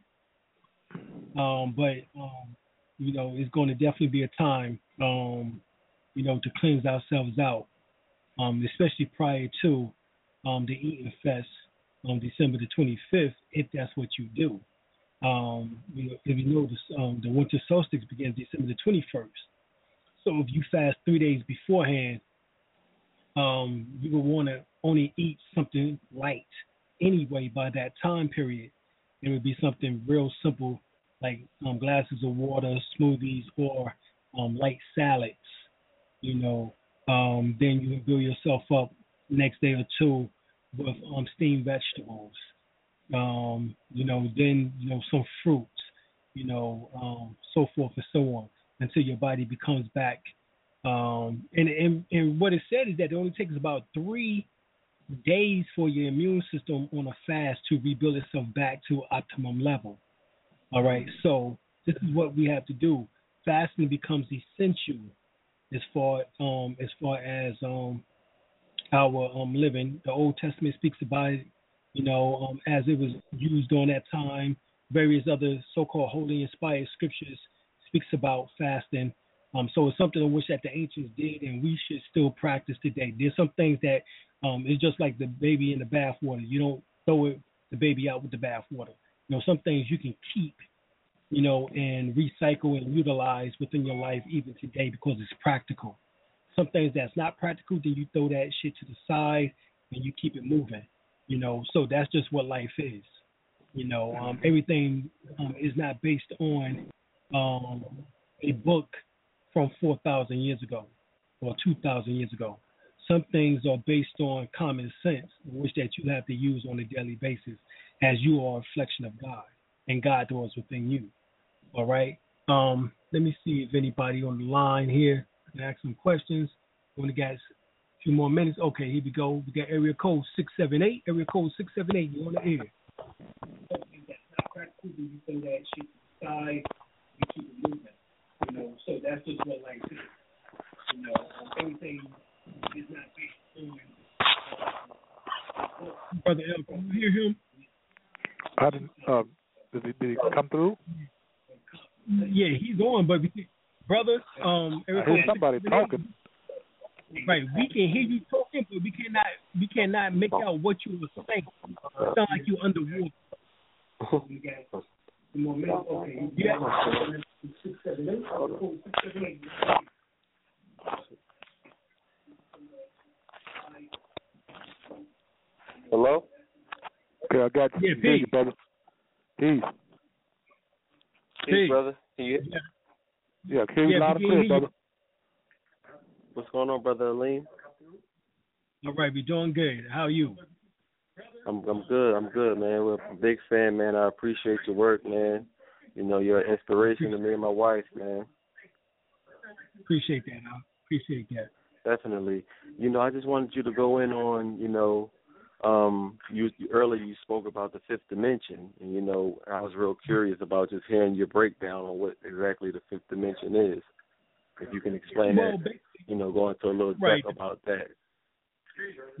[SPEAKER 2] Um, but um, you know, it's going to definitely be a time, um, you know, to cleanse ourselves out, um, especially prior to um, the Eating Fest on December the 25th, if that's what you do. Um, you know, if you notice, um, the winter solstice begins December the 21st. So if you fast three days beforehand, um, you will want to only eat something light anyway by that time period. It would be something real simple like um, glasses of water, smoothies, or um, light salads. You know, um, then you can build yourself up next day or two with um, steamed vegetables. Um, you know, then you know some fruits. You know, um, so forth and so on until your body becomes back. Um, and, and and what it said is that it only takes about three days for your immune system on a fast to rebuild itself back to optimum level. All right, so this is what we have to do. Fasting becomes essential as far um as far as um our um living. The Old Testament speaks about it, you know, um, as it was used during that time. Various other so-called holy inspired scriptures speaks about fasting. Um, so it's something in which that the ancients did, and we should still practice today. There's some things that um, it's just like the baby in the bathwater. You don't throw it, the baby out with the bathwater. You know, some things you can keep, you know, and recycle and utilize within your life even today because it's practical. Some things that's not practical, then you throw that shit to the side and you keep it moving. You know, so that's just what life is. You know, um, everything um, is not based on um, a book from 4,000 years ago or 2,000 years ago. Some things are based on common sense, which that you have to use on a daily basis as you are a reflection of God, and God dwells within you. All right. Um, let me see if anybody on the line here can ask some questions. We only got a few more minutes. Okay, here we go. We got area code six seven eight. Area code six seven eight. You on the air? So that's just what. You know, is not. Brother can you hear him?
[SPEAKER 5] I didn't. Uh, did he, did he come through?
[SPEAKER 2] Yeah, he's on, but we, brother, um,
[SPEAKER 5] I heard somebody talking.
[SPEAKER 2] Right, we can hear you talking, but we cannot we cannot make out what you were saying. It sound like you underwater. Yeah.
[SPEAKER 6] Hello?
[SPEAKER 5] Okay, I got you.
[SPEAKER 2] Yeah,
[SPEAKER 5] Hear you,
[SPEAKER 2] peace.
[SPEAKER 5] brother. Peace.
[SPEAKER 6] Peace,
[SPEAKER 2] Hey.
[SPEAKER 6] brother. Can you,
[SPEAKER 5] Yeah, hear you
[SPEAKER 2] Yeah,
[SPEAKER 5] loud
[SPEAKER 2] we
[SPEAKER 5] and
[SPEAKER 2] can
[SPEAKER 5] clear, brother.
[SPEAKER 6] what's going on, brother Alim?
[SPEAKER 2] All right, we're doing good. How are you?
[SPEAKER 6] I'm I'm good. I'm good, man. We're a big fan, man. I appreciate your work, man. You know, you're an inspiration to me and my wife, man.
[SPEAKER 2] Appreciate that. I appreciate that.
[SPEAKER 6] Definitely. You know, I just wanted you to go in on, you know, um, you, you earlier you spoke about the fifth dimension, and you know, I was real curious about just hearing your breakdown on what exactly the fifth dimension is. If you can explain
[SPEAKER 2] Well,
[SPEAKER 6] that, you know, go into a little depth about that.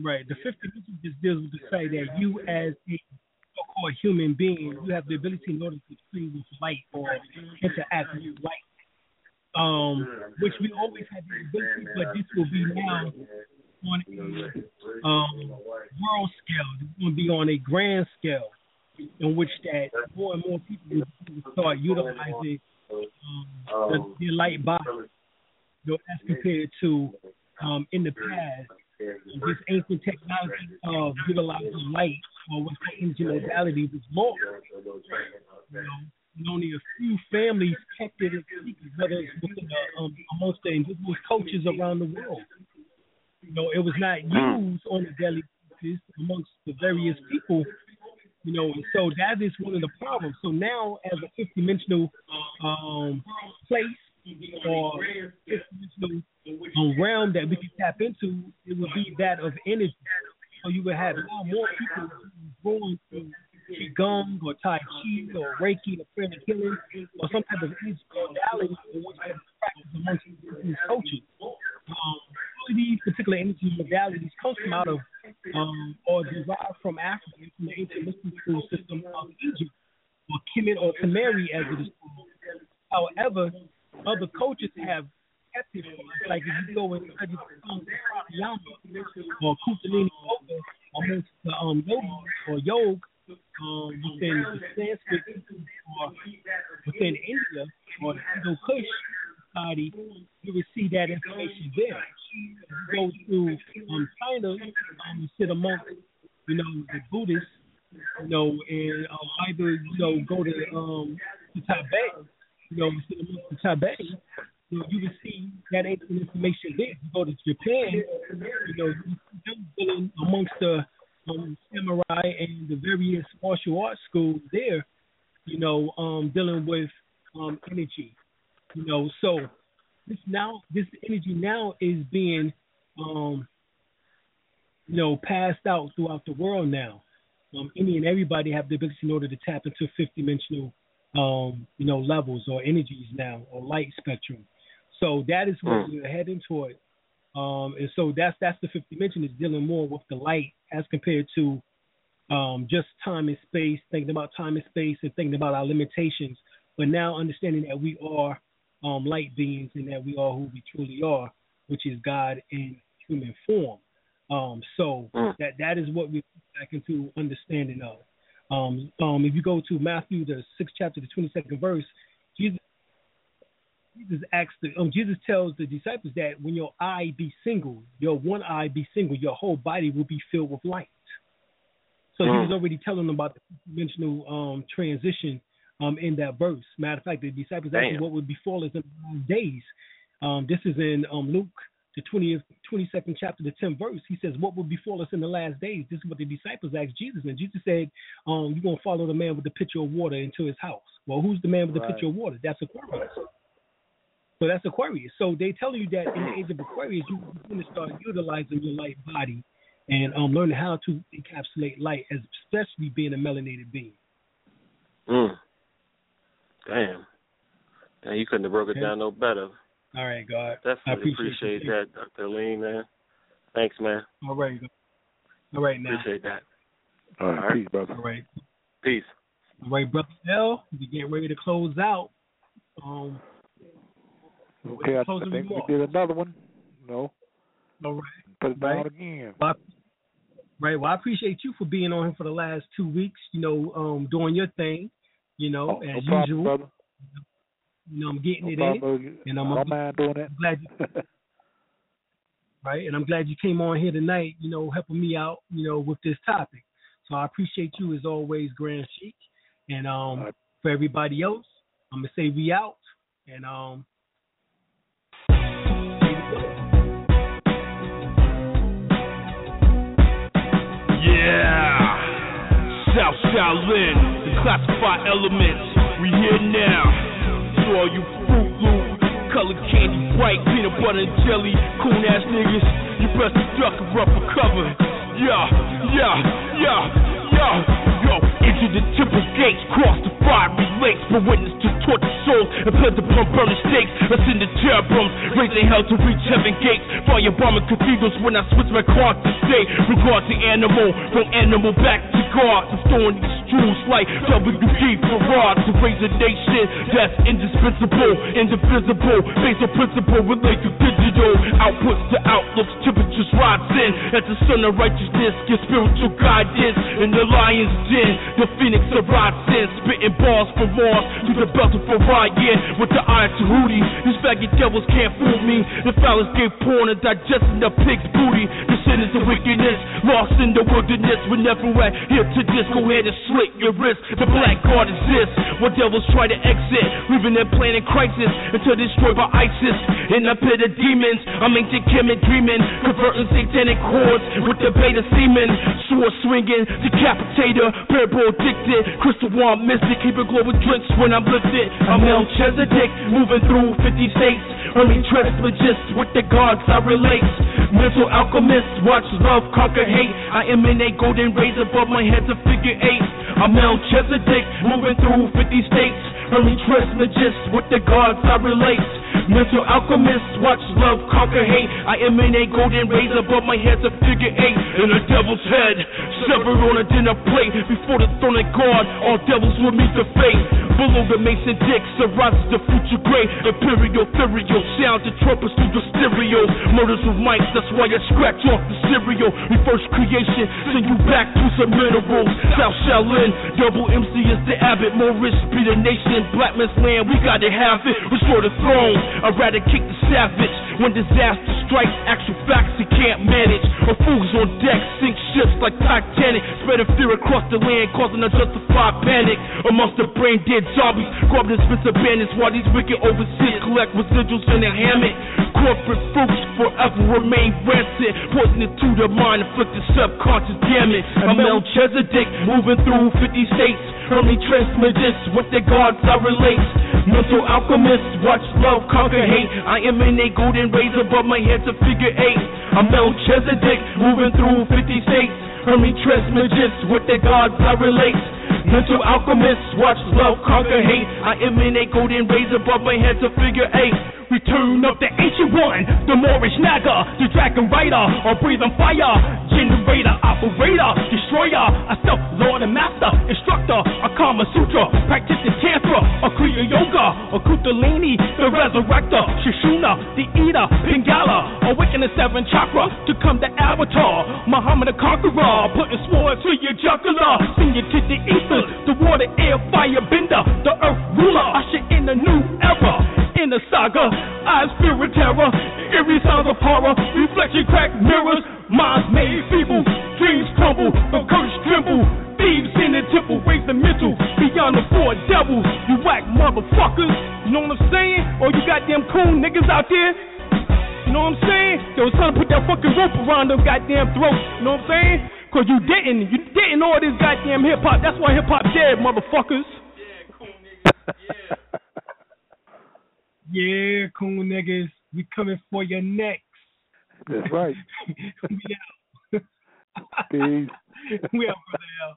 [SPEAKER 2] Right. The fifth dimension just deals with the fact that you, as a so-called human being, you have the ability in order to play with light or interact with light. Um, which we always had the ability, but this will be now on a um, world scale. It's going to be on a grand scale, in which that more and more people start utilizing um, the, the light body, you know, as compared to um, in the past this ancient technology of utilizing light or what's called energy modality was lost. You know, and only a few families kept it in secret, whether it's within the, um, amongst the indigenous cultures around the world. You know, it was not used on a daily basis amongst the various people. You know, and so that is one of the problems. So now, as a fifth dimensional um, place or fifth dimensional um, realm that we can tap into, it would be that of energy. So you would have more people going through qigong or tai chi or reiki or prayer and healing or some type of energy modality in which they practice amongst these coaches. Um, all these particular energy modalities come from out of um, or derived from Africa, from the ancient mystical system of Egypt, or Kemet or Tamari as it is called. However, other cultures have kept it. Like if you go and study pranayama or Kundalini yoga amongst the um yogis or yoga um, within the Sanskrit or within India or the Indo Kush society, you will see that information there. You go through um, China, um, you sit amongst, you know, the Buddhists, you know, and um, either, you know, go to um, to Tibet, you know, sit amongst the Tibet, you know, you will see that information there. You go to Japan, you know, them dealing amongst the um, samurai and the various martial arts schools there, you know, um, dealing with um, energy. You know, so this now this energy now is being um, you know, passed out throughout the world now. Um, any and everybody have the ability in order to tap into fifth dimensional um, you know, levels or energies now or light spectrum. So that is what we're heading toward. Um, and so that's that's the fifth dimension is dealing more with the light as compared to um, just time and space, thinking about time and space and thinking about our limitations, but now understanding that we are um, light beings and that we are who we truly are, which is God in human form. Um, so that that is what we're back into understanding of. Um, um, if you go to Matthew the sixth chapter, the twenty second verse, Jesus Jesus asks the, um, Jesus tells the disciples that when your eye be single, your one eye be single, your whole body will be filled with light. So he was already telling them about the dimensional um, transition um, in that verse. Matter of fact, the disciples asked what would befall us in the last days. Um, this is in um, Luke the 20th, 22nd chapter, the 10th verse, he says, What will befall us in the last days? This is what the disciples asked Jesus. And Jesus said, um, You're going to follow the man with the pitcher of water into his house. Well, who's the man with the
[SPEAKER 5] Right.
[SPEAKER 2] pitcher of water? That's Aquarius. So that's Aquarius. So they tell you that in the age of Aquarius, you're going to start utilizing your light body and um, learning how to encapsulate light, especially being a melanated being.
[SPEAKER 6] Mm. Damn. Damn, you couldn't have broke it
[SPEAKER 2] Okay.
[SPEAKER 6] down no better.
[SPEAKER 2] All right, God. I
[SPEAKER 6] Definitely
[SPEAKER 2] appreciate,
[SPEAKER 6] appreciate that, Dr. Lean, man. Thanks, man.
[SPEAKER 2] All right. God. All right, now.
[SPEAKER 6] Appreciate that.
[SPEAKER 5] All right,
[SPEAKER 6] All right.
[SPEAKER 5] peace, brother.
[SPEAKER 2] All right.
[SPEAKER 6] Peace.
[SPEAKER 2] All right, brother L, we getting ready to close out. Um,
[SPEAKER 5] Okay, I, I think we did another one. No,
[SPEAKER 2] all right.
[SPEAKER 5] put it down
[SPEAKER 2] Right.
[SPEAKER 5] again.
[SPEAKER 2] Well, I- right. Well, I appreciate you for being on here for the last two weeks. You know, um, doing your thing. You know,
[SPEAKER 5] Oh,
[SPEAKER 2] as
[SPEAKER 5] problem,
[SPEAKER 2] usual.
[SPEAKER 5] brother.
[SPEAKER 2] You know, I'm getting
[SPEAKER 5] No
[SPEAKER 2] it in.
[SPEAKER 5] problem.
[SPEAKER 2] and I'm
[SPEAKER 5] I
[SPEAKER 2] a-
[SPEAKER 5] don't mind doing that.
[SPEAKER 2] I'm glad you, [laughs] right, and I'm glad you came on here tonight. You know, helping me out. You know, with this topic. So I appreciate you as always, Grand Sheik. And um,
[SPEAKER 5] All right.
[SPEAKER 2] for everybody else, I'm gonna say we out. And um,
[SPEAKER 7] Yeah, South Shaolin, the classified elements. We here now. To all you Fruit Loop, colored candy, bright peanut butter and jelly, coon ass niggas. You best duck or up cover. Yeah, yeah, yeah, yeah. Yo, into the temple gates, cross the fiery lakes, but witness to tortured souls and pledge upon burning stakes. Ascend the cherubims, raising hell to reach heaven gates. Fire bombing cathedrals when I switch my car to state. Regard to animal, from animal back to God. I'm throwing these strews like WD Farad to raise a nation that's indispensable, indivisible, based on principle, relate to digital outputs to outlooks, temperatures rise in as the sun of righteousness gets spiritual guidance in the lion's den. The phoenix arrives in, spitting balls for Mars to the belt of Orion with the eye to Hootie. These faggot devils can't fool me. The phallus gave porn and digesting the pig's booty. The sin is the wickedness, lost in the wilderness. We're never at here to this. Go ahead and slit your wrist. The black god exists. What devils try to exit, leaving their planet crisis until destroyed by ISIS. In a pit of demons, I'm ancient Kemet dreaming, converting satanic chords with the beta semen. Sword swinging, decapitator, parable addicted, crystal wand mystic, keep it glowing drinks when I'm lifted. I'm Melchizedek, moving through 50 states. Only transmagist with the gods I relate. Mental alchemist, watch love conquer hate. I emanate golden rays above my head to figure eight. I'm Melchizedek, moving through 50 states. Only transmagist with the gods I relate. Mental alchemist, watch love conquer hate. I emanate golden rays above my head to figure eight. In a devil's head, severed on a dinner plate. Before the throne of God, all devils will meet the fate. Below the mason dicks, arises the future great. Imperial, ethereal, sound the trumpets through the stereo. Murders with mics, that's why I scratch off the cereal. Reverse creation, send you back to some minerals. South Shaolin, double MC is the abbot, Morris be the nation. Black man's land, we gotta have it. Restore the throne, I'd rather kick the savage. When disaster strikes, actual facts he can't manage. A fool's on deck, sink ships like Titanic. Spreading fear across the land, causing unjustified panic. Amongst the brain dead zombies, grab the expensive bandits while these wicked overseers collect residuals in their hammock. Corporate fruits forever remain rancid, poisoning to the mind, inflicting subconscious damage. I'm Melchizedek, moving through 50 states. Only transmitters with the gods I relate. Mental alchemist, watch love conquer hate. I emanate golden rays above my head to figure eight. I'm Melchizedek, moving through 50 states. Only transmitters with the gods I relate. Mental alchemist, watch love conquer hate. I emanate golden rays above my head to figure eight. Return of the ancient one, the Moorish Naga, the Dragon Rider, or breathing fire, generator, operator, destroyer, a self lord and master, instructor, a Kama Sutra, practicing Tantra, a Kriya Yoga, a Kundalini, the resurrector, Sushumna, the eater, Pingala, awaken the seven chakra to come the avatar, Muhammad the conqueror, putting sword to your jugular, send you to the ether, the water, air, fire bender, the earth ruler, usher in a new era in the saga. Eyes filled with terror, eerie sounds of horror, reflection crack mirrors, minds made feeble, dreams crumble, the curse tremble. Thieves in the temple, raise the mental beyond the four devils. You whack motherfuckers, you know what I'm saying? Or you got them cool niggas out there, you know what I'm saying?
[SPEAKER 8] Yo, it's time to put that fucking rope around them goddamn throats. You know what I'm saying? Cause you didn't. You didn't know this goddamn hip hop. That's why hip hop dead, motherfuckers.
[SPEAKER 2] Yeah, cool niggas. We coming for your necks.
[SPEAKER 5] That's right. [laughs]
[SPEAKER 2] we out.
[SPEAKER 5] Peace. [laughs]
[SPEAKER 2] we out, brother.